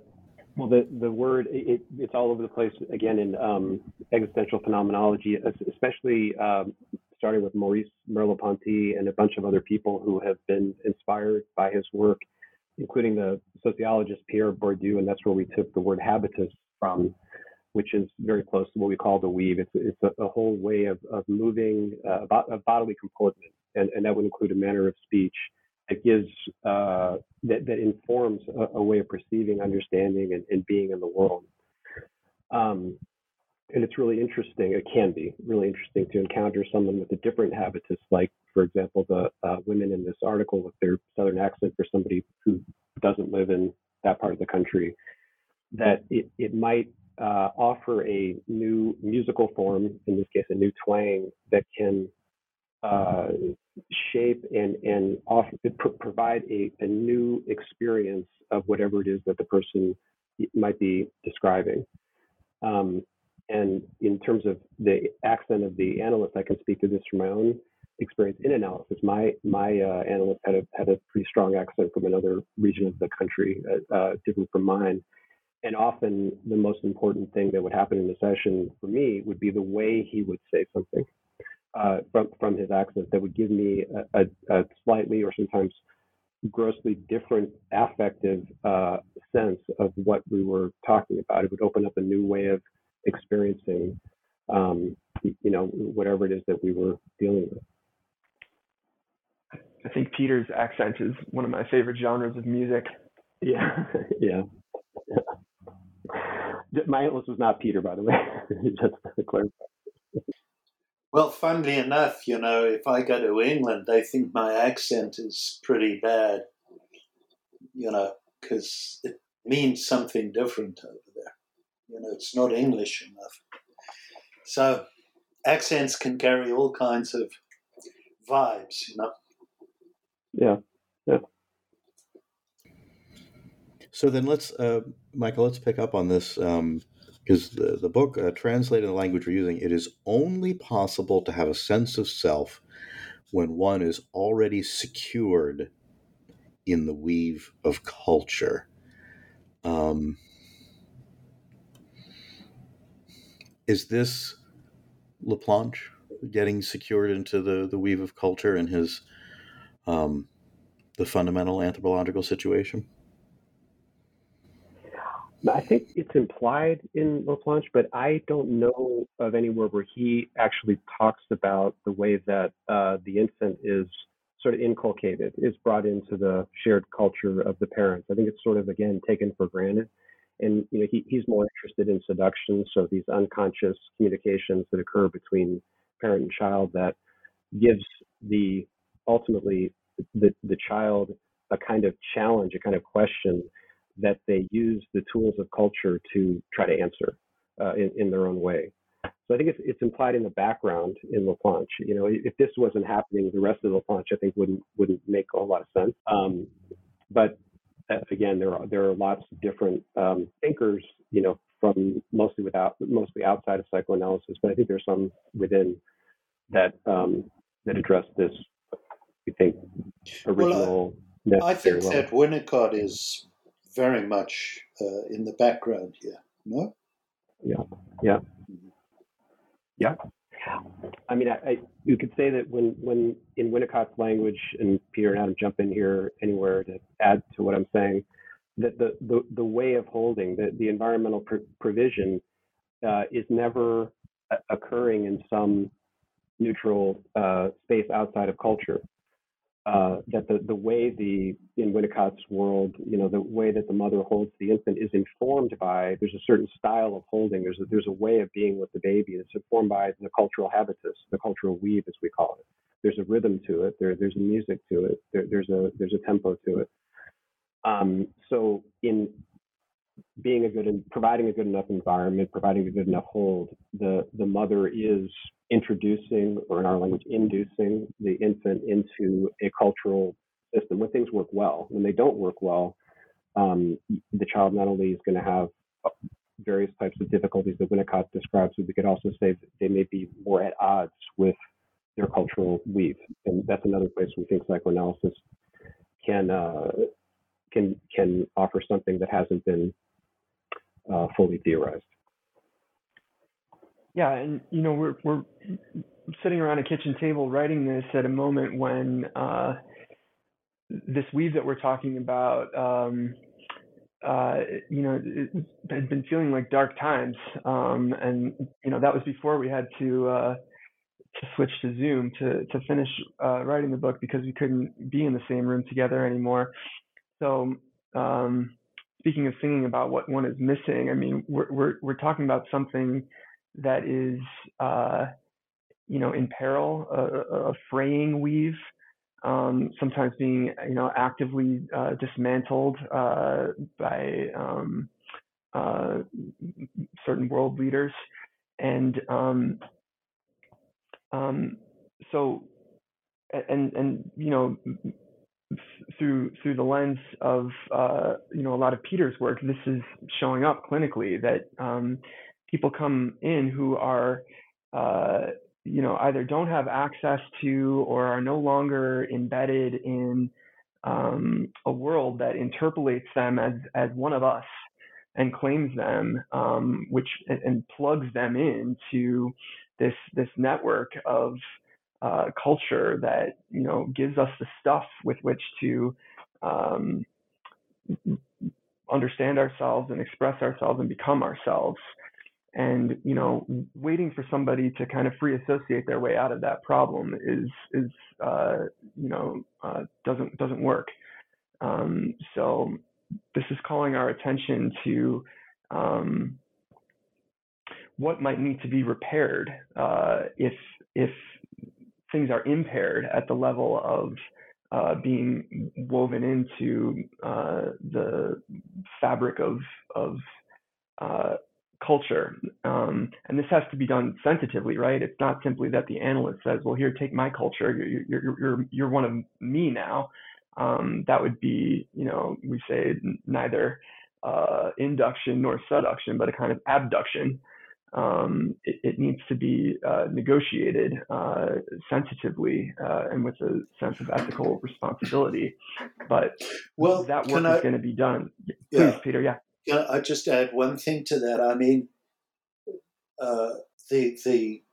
Well, the, the word, it, it's all over the place again in um, existential phenomenology, especially um, starting with Maurice Merleau-Ponty and a bunch of other people who have been inspired by his work, including the sociologist Pierre Bourdieu, and that's where we took the word habitus from, which is very close to what we call the weave. It's, it's a, a whole way of, of moving, uh, a bodily comportment, and, and that would include a manner of speech that gives uh, that, that informs a, a, way of perceiving, understanding, and, and being in the world. Um, and it's really interesting. It can be really interesting to encounter someone with a different habitus, like, for example, the uh, women in this article with their southern accent for somebody who doesn't live in that part of the country. That it, it might uh, offer a new musical form, in this case, a new twang that can uh, shape and and offer, provide a, a new experience of whatever it is that the person might be describing. Um, and in terms of the accent of the analyst, I can speak to this from my own experience in analysis. My my uh, analyst had a had a pretty strong accent from another region of the country, uh, uh, different from mine. And often, the most important thing that would happen in the session for me would be the way he would say something uh, from from his accent that would give me a, a, a slightly or sometimes grossly different affective uh, sense of what we were talking about. It would open up a new way of experiencing, um, you know, whatever it is that we were dealing with. I think Peter's accent is one of my favorite genres of music. Yeah, yeah. My analyst was not Peter, by the way, just to clarify. Well, funnily enough, you know, if I go to England, they think my accent is pretty bad, you know, because it means something different over there. You know, it's not English enough. So accents can carry all kinds of vibes, you know. Yeah, yeah. So then let's, uh, Michael, let's pick up on this. Um, because the, the book, uh, translated the language we're using, it is only possible to have a sense of self when one is already secured in the weave of culture. Um, is this Laplanche getting secured into the, the weave of culture and his um, the fundamental anthropological situation? I think it's implied in Laplanche, but I don't know of anywhere where he actually talks about the way that uh, the infant is sort of inculcated, is brought into the shared culture of the parents. I think it's sort of again taken for granted, and you know he, he's more interested in seduction, so these unconscious communications that occur between parent and child that gives the ultimately the the child a kind of challenge, a kind of question that they use the tools of culture to try to answer uh, in, in their own way. So I think it's, it's implied in the background in Laplanche. You know, if this wasn't happening, the rest of Laplanche I think wouldn't wouldn't make a lot of sense. Um, but again, there are there are lots of different um, thinkers, you know, from mostly without mostly outside of psychoanalysis, but I think there's some within that um, that address this. We think original. Well, I, I think well. that Winnicott is very much uh, in the background here. No. Yeah. Yeah. Yeah. I mean, I, I, you could say that when when in Winnicott's language, and Peter and Adam jump in here anywhere to add to what I'm saying, that the the, the way of holding the the environmental pr- provision uh, is never occurring in some neutral uh, space outside of culture uh, that the, the way the in Winnicott's world, you know, the way that the mother holds the infant is informed by there's a certain style of holding. There's a, there's a way of being with the baby. It's informed by the cultural habitus, the cultural weave, as we call it. There's a rhythm to it. There, there's a music to it. There, there's a there's a tempo to it. Um, so in being a good and providing a good enough environment, providing a good enough hold, the the mother is introducing, or in our language, inducing the infant into a cultural system when things work well. When they don't work well, um, the child not only is going to have various types of difficulties that Winnicott describes, but we could also say that they may be more at odds with their cultural weave. And that's another place we think psychoanalysis can uh, can can offer something that hasn't been uh, fully theorized. Yeah, and you know we're we're sitting around a kitchen table writing this at a moment when uh, this weave that we're talking about, um, uh, you know, had been feeling like dark times, um, and you know that was before we had to uh, to switch to Zoom to to finish uh, writing the book because we couldn't be in the same room together anymore. So, um, speaking of singing about what one is missing, I mean, we're we're we're talking about something that is, uh, you know, in peril, a, a fraying weave, um, sometimes being, you know, actively uh, dismantled uh, by um, uh, certain world leaders, and um, um, so, and and you know, through through the lens of uh, you know a lot of Peter's work, this is showing up clinically that um, people come in who are uh, you know either don't have access to or are no longer embedded in um, a world that interpolates them as as one of us and claims them, um, which and, plugs them into this this network of uh, culture that you know gives us the stuff with which to um, understand ourselves and express ourselves and become ourselves. And you know waiting for somebody to kind of free associate their way out of that problem is is uh, you know uh, doesn't doesn't work. Um, so this is calling our attention to um, what might need to be repaired uh, if if things are impaired at the level of uh, being woven into uh, the fabric of of uh, culture. Um, and this has to be done sensitively, right? It's not simply that the analyst says, "Well, here, take my culture. You're you're you're you're one of me now." Um, that would be, you know, we say neither uh, induction nor seduction, but a kind of abduction. Um, it, it, needs to be uh, negotiated uh, sensitively uh, and with a sense of ethical responsibility. But well, that work I, is going to be done. Please, yeah. Peter. Yeah. Can I just add one thing to that? I mean, uh, the the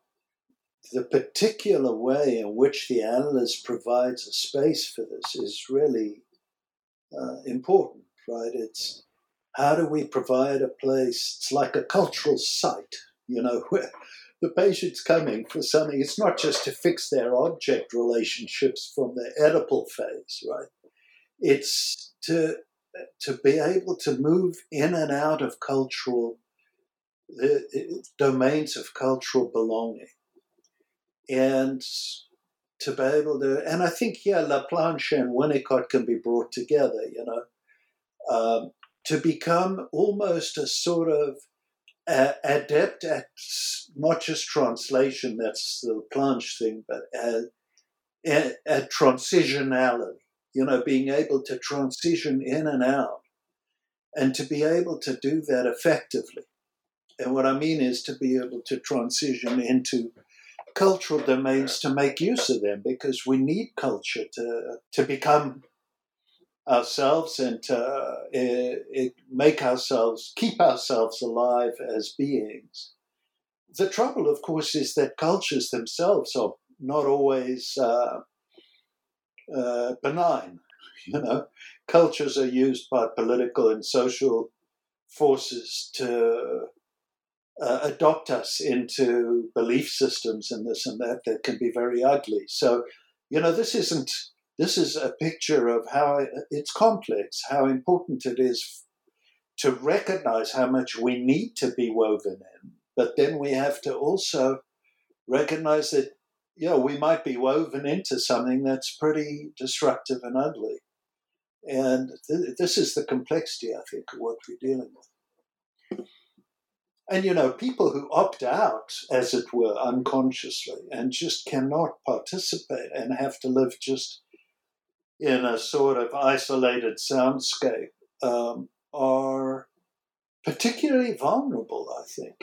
the particular way in which the analyst provides a space for this is really uh, important, right? It's how do we provide a place? It's like a cultural site, you know, where the patient's coming for something. It's not just to fix their object relationships from the Oedipal phase, right? It's to to be able to move in and out of cultural the, domains of cultural belonging and to be able to and i think yeah La laplanche and winnicott can be brought together you know um, to become almost a sort of uh, adept at not just translation that's the planche thing but at, at, at transitionality you know, being able to transition in and out and to be able to do that effectively. And what I mean is to be able to transition into cultural domains to make use of them because we need culture to, to become ourselves and to uh, make ourselves, keep ourselves alive as beings. The trouble, of course, is that cultures themselves are not always uh, uh, benign. You know, cultures are used by political and social forces to uh, adopt us into belief systems and this and that that can be very ugly. So, you know, this isn't. This is a picture of how it's complex, how important it is to recognize how much we need to be woven in. But then we have to also recognize that know, we might be woven into something that's pretty destructive and ugly. And th- this is the complexity, I think, of what we're dealing with. And, you know, people who opt out, as it were, unconsciously and just cannot participate and have to live just in a sort of isolated soundscape um, are particularly vulnerable, I think,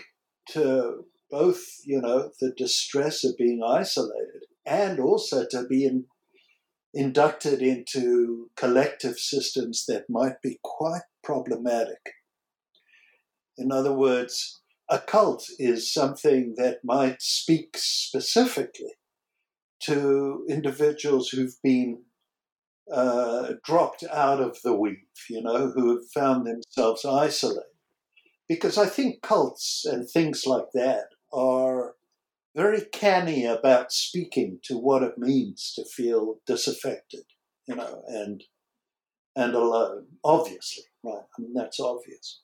to both, you know, the distress of being isolated and also to being inducted into collective systems that might be quite problematic. In other words, a cult is something that might speak specifically to individuals who've been uh, dropped out of the weave, you know, who have found themselves isolated. Because I think cults and things like that are very canny about speaking to what it means to feel disaffected, you know, and and alone. Obviously, right? I mean, that's obvious.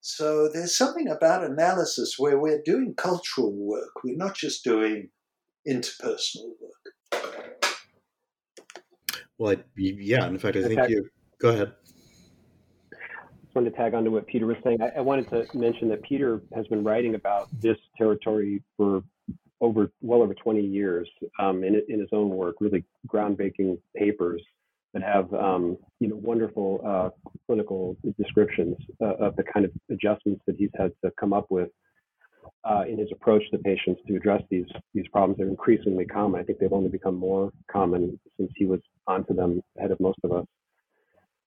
So there's something about analysis where we're doing cultural work. We're not just doing interpersonal work. Well, I, yeah. In fact, I think you. Go ahead. I just wanted to tag on to what Peter was saying. I, I wanted to mention that Peter has been writing about this territory for over well over 20 years um, in, in his own work, really groundbreaking papers that have um, you know wonderful uh, clinical descriptions uh, of the kind of adjustments that he's had to come up with uh, in his approach to patients to address these these problems. They're increasingly common. I think they've only become more common since he was onto them ahead of most of us.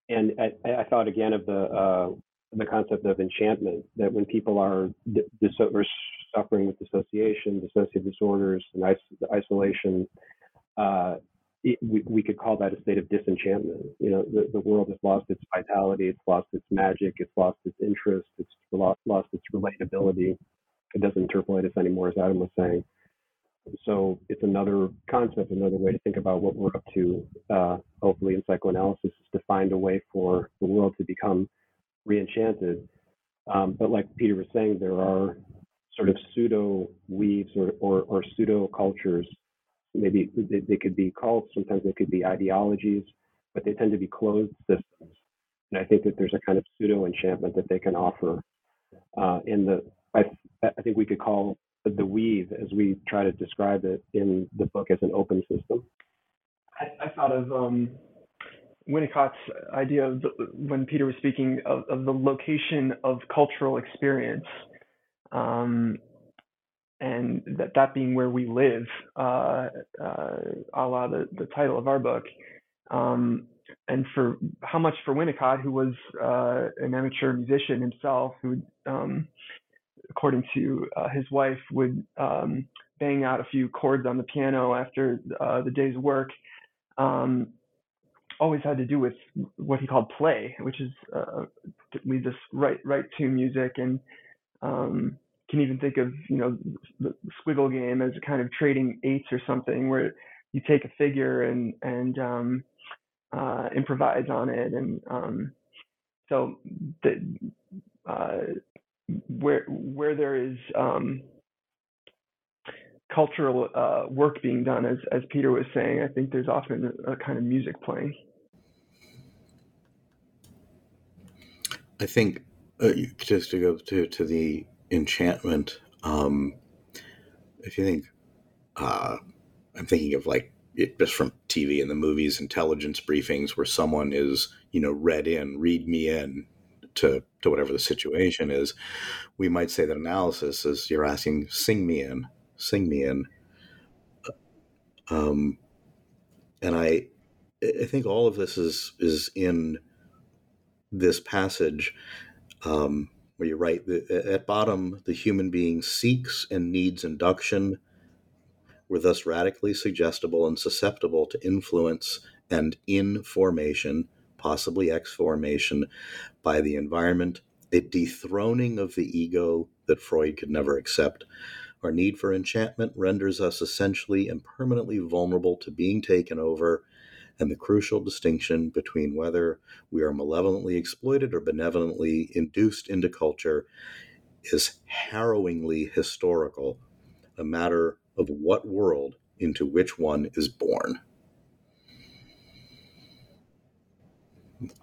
And I, I thought again of the uh, the concept of enchantment that when people are dis- suffering with dissociation, dissociative disorders, and is- isolation, uh, it, we, we could call that a state of disenchantment. You know, the, the world has lost its vitality, it's lost its magic, it's lost its interest, it's lost, lost its relatability. It doesn't interpolate us anymore, as Adam was saying. So it's another concept, another way to think about what we're up to, uh, hopefully in psychoanalysis, is to find a way for the world to become reenchanted. Um, but like Peter was saying, there are sort of pseudo weaves or, or, or pseudo cultures. Maybe they, they, could be cults, sometimes they could be ideologies, but they tend to be closed systems. And I think that there's a kind of pseudo enchantment that they can offer. Uh, in the, I, I think we could call the weave, as we try to describe it in the book, as an open system. I, I thought of um, Winnicott's idea of the, when Peter was speaking of, of, the location of cultural experience, um, and that that being where we live, uh, uh, a la the, the title of our book. Um, and for how much for Winnicott, who was uh, an amateur musician himself, who, um, according to uh, his wife, would um, bang out a few chords on the piano after uh, the day's work. Um, always had to do with what he called play, which is uh, we just write write tune music and um, can even think of you know the squiggle game as a kind of trading eights or something where you take a figure and and um, uh, improvise on it and um, so the uh, where where there is um, cultural uh, work being done, as as Peter was saying, I think there's often a, a kind of music playing. I think uh, just to go to to the enchantment. Um, if you think, uh, I'm thinking of like it, just from TV and the movies, intelligence briefings where someone is you know read in, read me in to to whatever the situation is. We might say that analysis is you're asking, sing me in, sing me in. Um, and I, I think all of this is is in this passage um, where you write at bottom the human being seeks and needs induction we're thus radically suggestible and susceptible to influence and information possibly exformation by the environment a dethroning of the ego that freud could never accept our need for enchantment renders us essentially and permanently vulnerable to being taken over and the crucial distinction between whether we are malevolently exploited or benevolently induced into culture is harrowingly historical, a matter of what world into which one is born.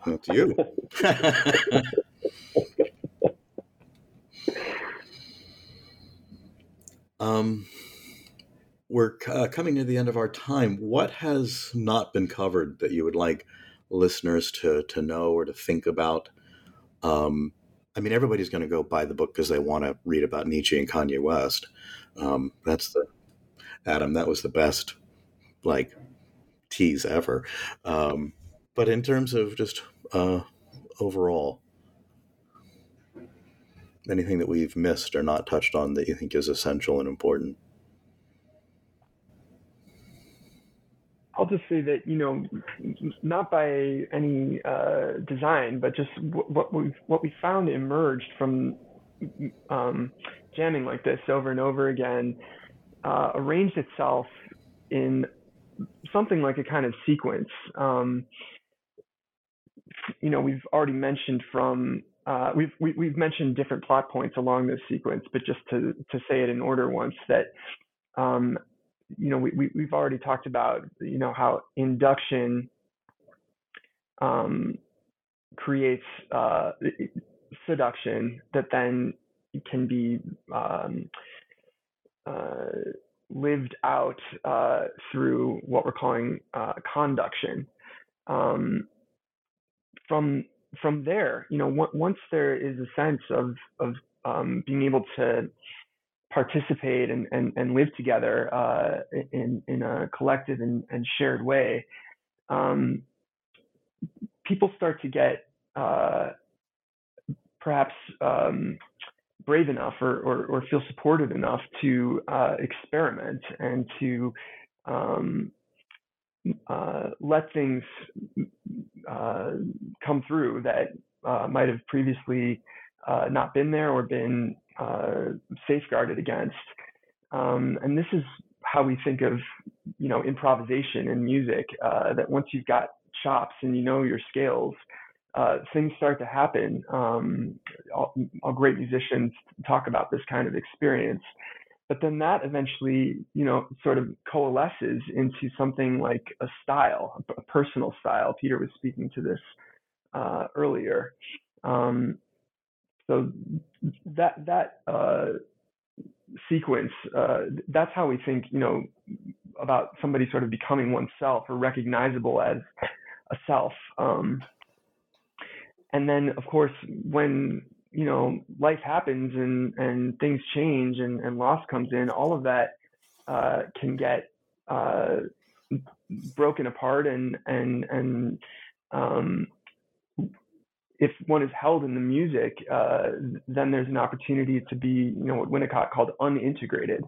That's you. um, we're uh, coming to the end of our time. What has not been covered that you would like listeners to to know or to think about? Um, I mean, everybody's going to go buy the book because they want to read about Nietzsche and Kanye West. Um, that's the Adam. That was the best like tease ever. Um, but in terms of just uh, overall, anything that we've missed or not touched on that you think is essential and important? I'll just say that you know, not by any uh, design, but just what we what we found emerged from um, jamming like this over and over again uh, arranged itself in something like a kind of sequence. Um, you know, we've already mentioned from uh, we've we, have we have mentioned different plot points along this sequence, but just to to say it in order once that um, you know we, we we've already talked about you know how induction um, creates uh, seduction that then can be um, uh, lived out uh, through what we're calling uh, conduction. Um, from from there, you know, w- once there is a sense of of um, being able to participate and, and, and live together uh, in in a collective and, and shared way, um, people start to get uh, perhaps um, brave enough or, or, or, feel supported enough to uh, experiment and to um, uh, let things uh, come through that uh, might have previously uh, not been there or been uh, safeguarded against. Um, and this is how we think of, you know, improvisation in music. that once you've got chops and you know your scales, uh, things start to happen. Um, all, all, great musicians talk about this kind of experience, but then that eventually, you know, sort of coalesces into something like a style, a personal style. Peter was speaking to this uh, earlier. Um, so that that uh, sequence, uh, that's how we think, you know, about somebody sort of becoming oneself or recognizable as a self. Um, and then of course when you know life happens and and things change and and loss comes in all of that uh, can get uh, broken apart and and and um, if one is held in the music, uh, then there's an opportunity to be, you know, what Winnicott called unintegrated,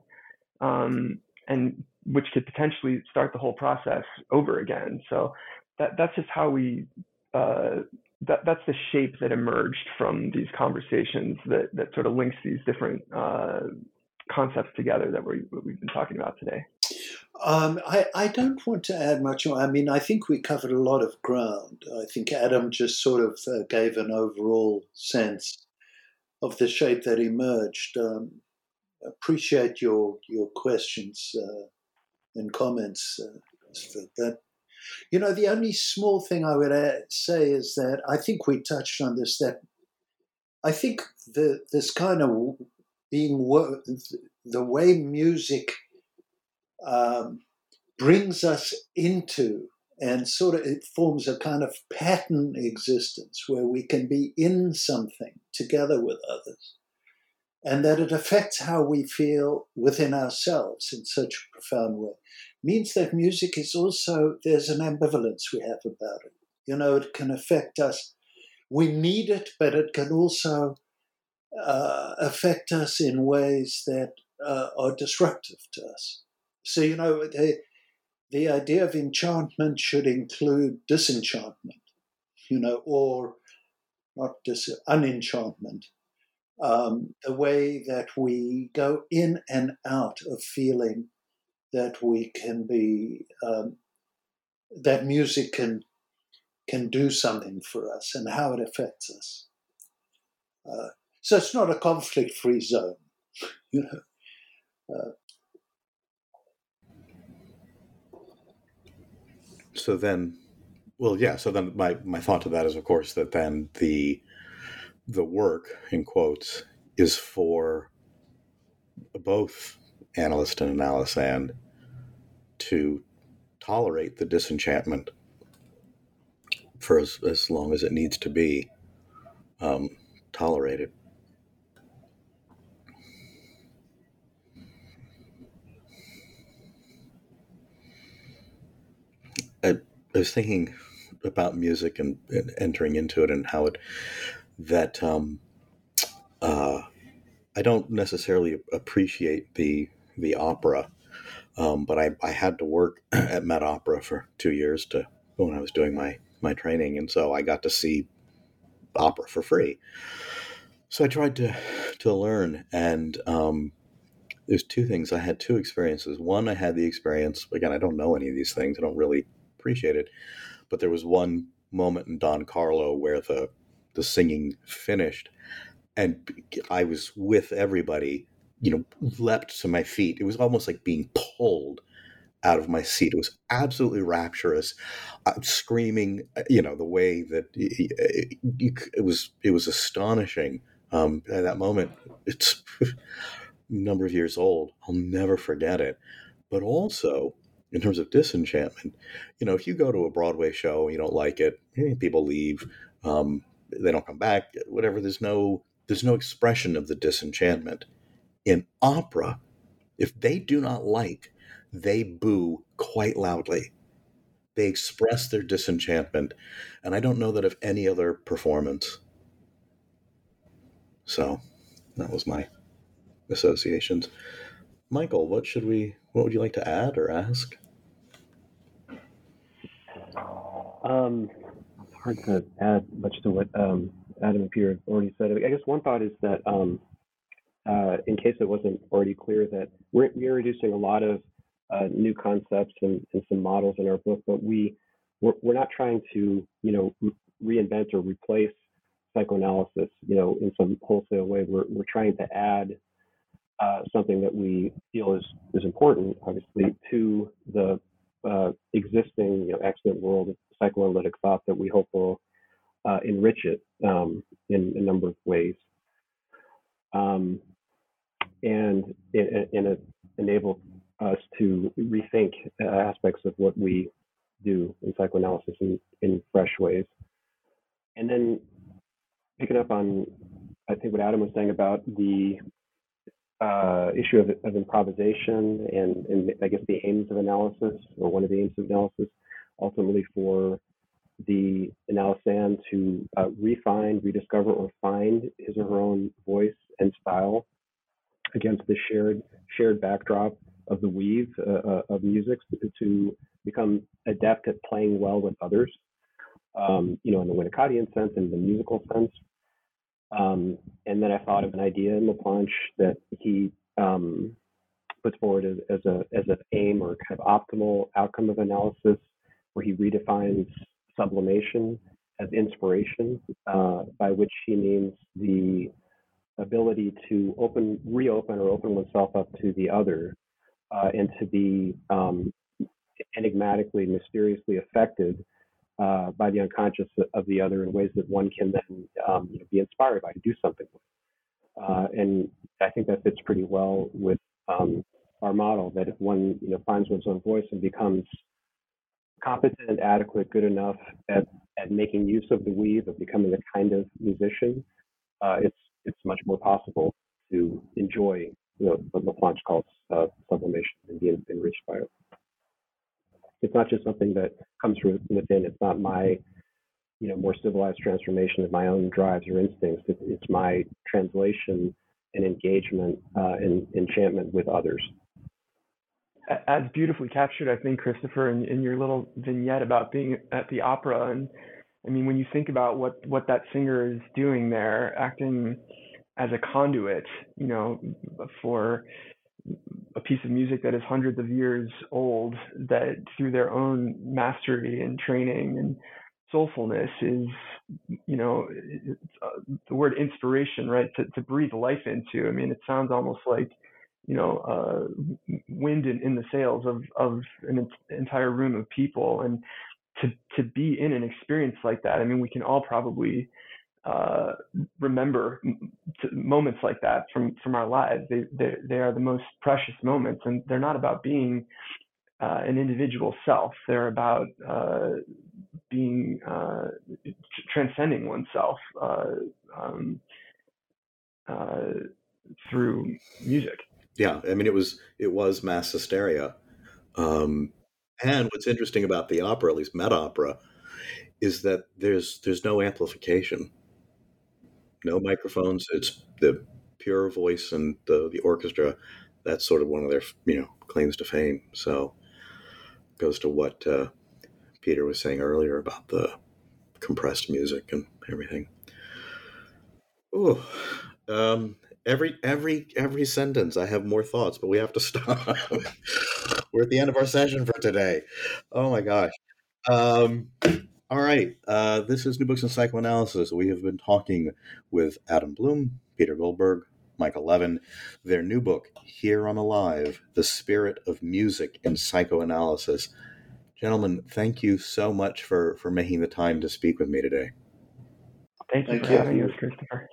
um, and which could potentially start the whole process over again. So that that's just how we uh, that that's the shape that emerged from these conversations that that sort of links these different uh, concepts together that we we've been talking about today. Um, I, I don't want to add much more. I mean, I think we covered a lot of ground. I think Adam just sort of uh, gave an overall sense of the shape that emerged. Um, appreciate your your questions uh, and comments. Uh, that you know, the only small thing I would say is that I think we touched on this. That I think the this kind of being the way music um, brings us into and sort of it forms a kind of pattern existence where we can be in something together with others and that it affects how we feel within ourselves in such a profound way means that music is also, there's an ambivalence we have about it. You know, it can affect us. We need it, but it can also uh, affect us in ways that uh, are disruptive to us. So, you know, the, the idea of enchantment should include disenchantment, you know, or not dis- unenchantment. Um, the way that we go in and out of feeling that we can be um, that music can can do something for us and how it affects us. Uh, so it's not a conflict-free zone, you know. Uh, so then, well, yeah. So then, my my thought to that is, of course, that then the the work in quotes is for both analyst and analysand to tolerate the disenchantment for as, as long as it needs to be um, tolerated. I, I was thinking about music and, and, entering into it and how it that um, uh, I don't necessarily appreciate the the opera, um, but I, I had to work at Met Opera for two years to when I was doing my my training, and so I got to see opera for free. So I tried to to learn, and um, there's two things. I had two experiences. One, I had the experience. Again, I don't know any of these things. I don't really appreciate it, but there was one moment in Don Carlo where the the singing finished, and I was with everybody. You know, leapt to my feet. It was almost like being pulled out of my seat. It was absolutely rapturous. I'm screaming, you know, the way that it, it was. It was astonishing. Um, at that moment, it's a number of years old. I'll never forget it. But also, in terms of disenchantment, you know, if you go to a Broadway show and you don't like it, people leave. Um, they don't come back. Whatever. There's no. There's no expression of the disenchantment in opera. If they do not like they boo quite loudly. They express their disenchantment, and I don't know that of any other performance. So that was my associations. Michal, what should we what would you like to add or ask? Um, hard to add much to what um, Adam and Peter already said. I guess one thought is that um, uh, in case it wasn't already clear that we're, we're introducing a lot of uh, new concepts and, and, some models in our book, but we we're, we're not trying to you know reinvent or replace psychoanalysis you know in some wholesale way. We're we're trying to add uh, something that we feel is is important, obviously, to the uh, existing you know excellent world of psychoanalytic thought that we hope will uh, enrich it um, in a number of ways. Um, and it, in a, enable us to rethink uh, aspects of what we do in psychoanalysis in, in fresh ways. And then picking up on, I think, what Adam was saying about the uh, issue of, of improvisation and, and, I guess the aims of analysis, or one of the aims of analysis, ultimately for the analysand to uh, refine, rediscover, or find his or her own voice and style against the shared shared backdrop of the weave uh, uh, of music to become adept at playing well with others, um, you know, in the Winnicottian sense and the musical sense. Um, and then I thought of an idea in Laplanche that he um, puts forward as, as a as an aim or kind of optimal outcome of analysis, where he redefines sublimation as inspiration, uh, by which he means the ability to open, reopen, or open oneself up to the other uh, and to be um, enigmatically, mysteriously affected uh, by the unconscious of the other in ways that one can then um, you know, be inspired by to do something with. Uh, and I think that fits pretty well with um, our model that if one you know finds one's own voice and becomes competent, adequate, good enough at, at making use of the weave, of becoming a kind of musician, uh, it's it's much more possible to enjoy you know, what Laplanche calls uh, sublimation and being enriched by it. It's not just something that comes from within. It's not my, you know, more civilized transformation of my own drives or instincts. It's, it's my translation and engagement uh, and enchantment with others. As beautifully captured, I think, Christopher, in, in your little vignette about being at the opera. And I mean, when you think about what, what that singer is doing there, acting as a conduit, you know, for a piece of music that is hundreds of years old that through their own mastery and training and soulfulness is you know uh, the word inspiration right to, to breathe life into. I mean it sounds almost like you know uh, wind in, in the sails of of an entire room of people. And to to be in an experience like that i mean we can all probably uh, remember moments like that from from our lives. They, they they are the most precious moments, and they're not about being uh, an individual self. They're about uh, being uh, transcending oneself uh, um, uh, through music. Yeah, I mean it was it was mass hysteria. Um, and what's interesting about the opera, at least Met Opera, is that there's there's no amplification no microphones. It's the pure voice and the the orchestra. That's sort of one of their you know claims to fame. So goes to what uh, Peter was saying earlier about the compressed music and everything. Ooh, um, every every every sentence I have more thoughts, but we have to stop. We're at the end of our session for today. Oh my gosh. Um, all right. Uh, this is New Books in Psychoanalysis. We have been talking with Adam Blum, Peter Goldberg, Michal Levin, their new book, Here I'm Alive The Spirit of Music in Psychoanalysis. Gentlemen, thank you so much for, for making the time to speak with me today. Thank you Thank for you. having us, Christopher.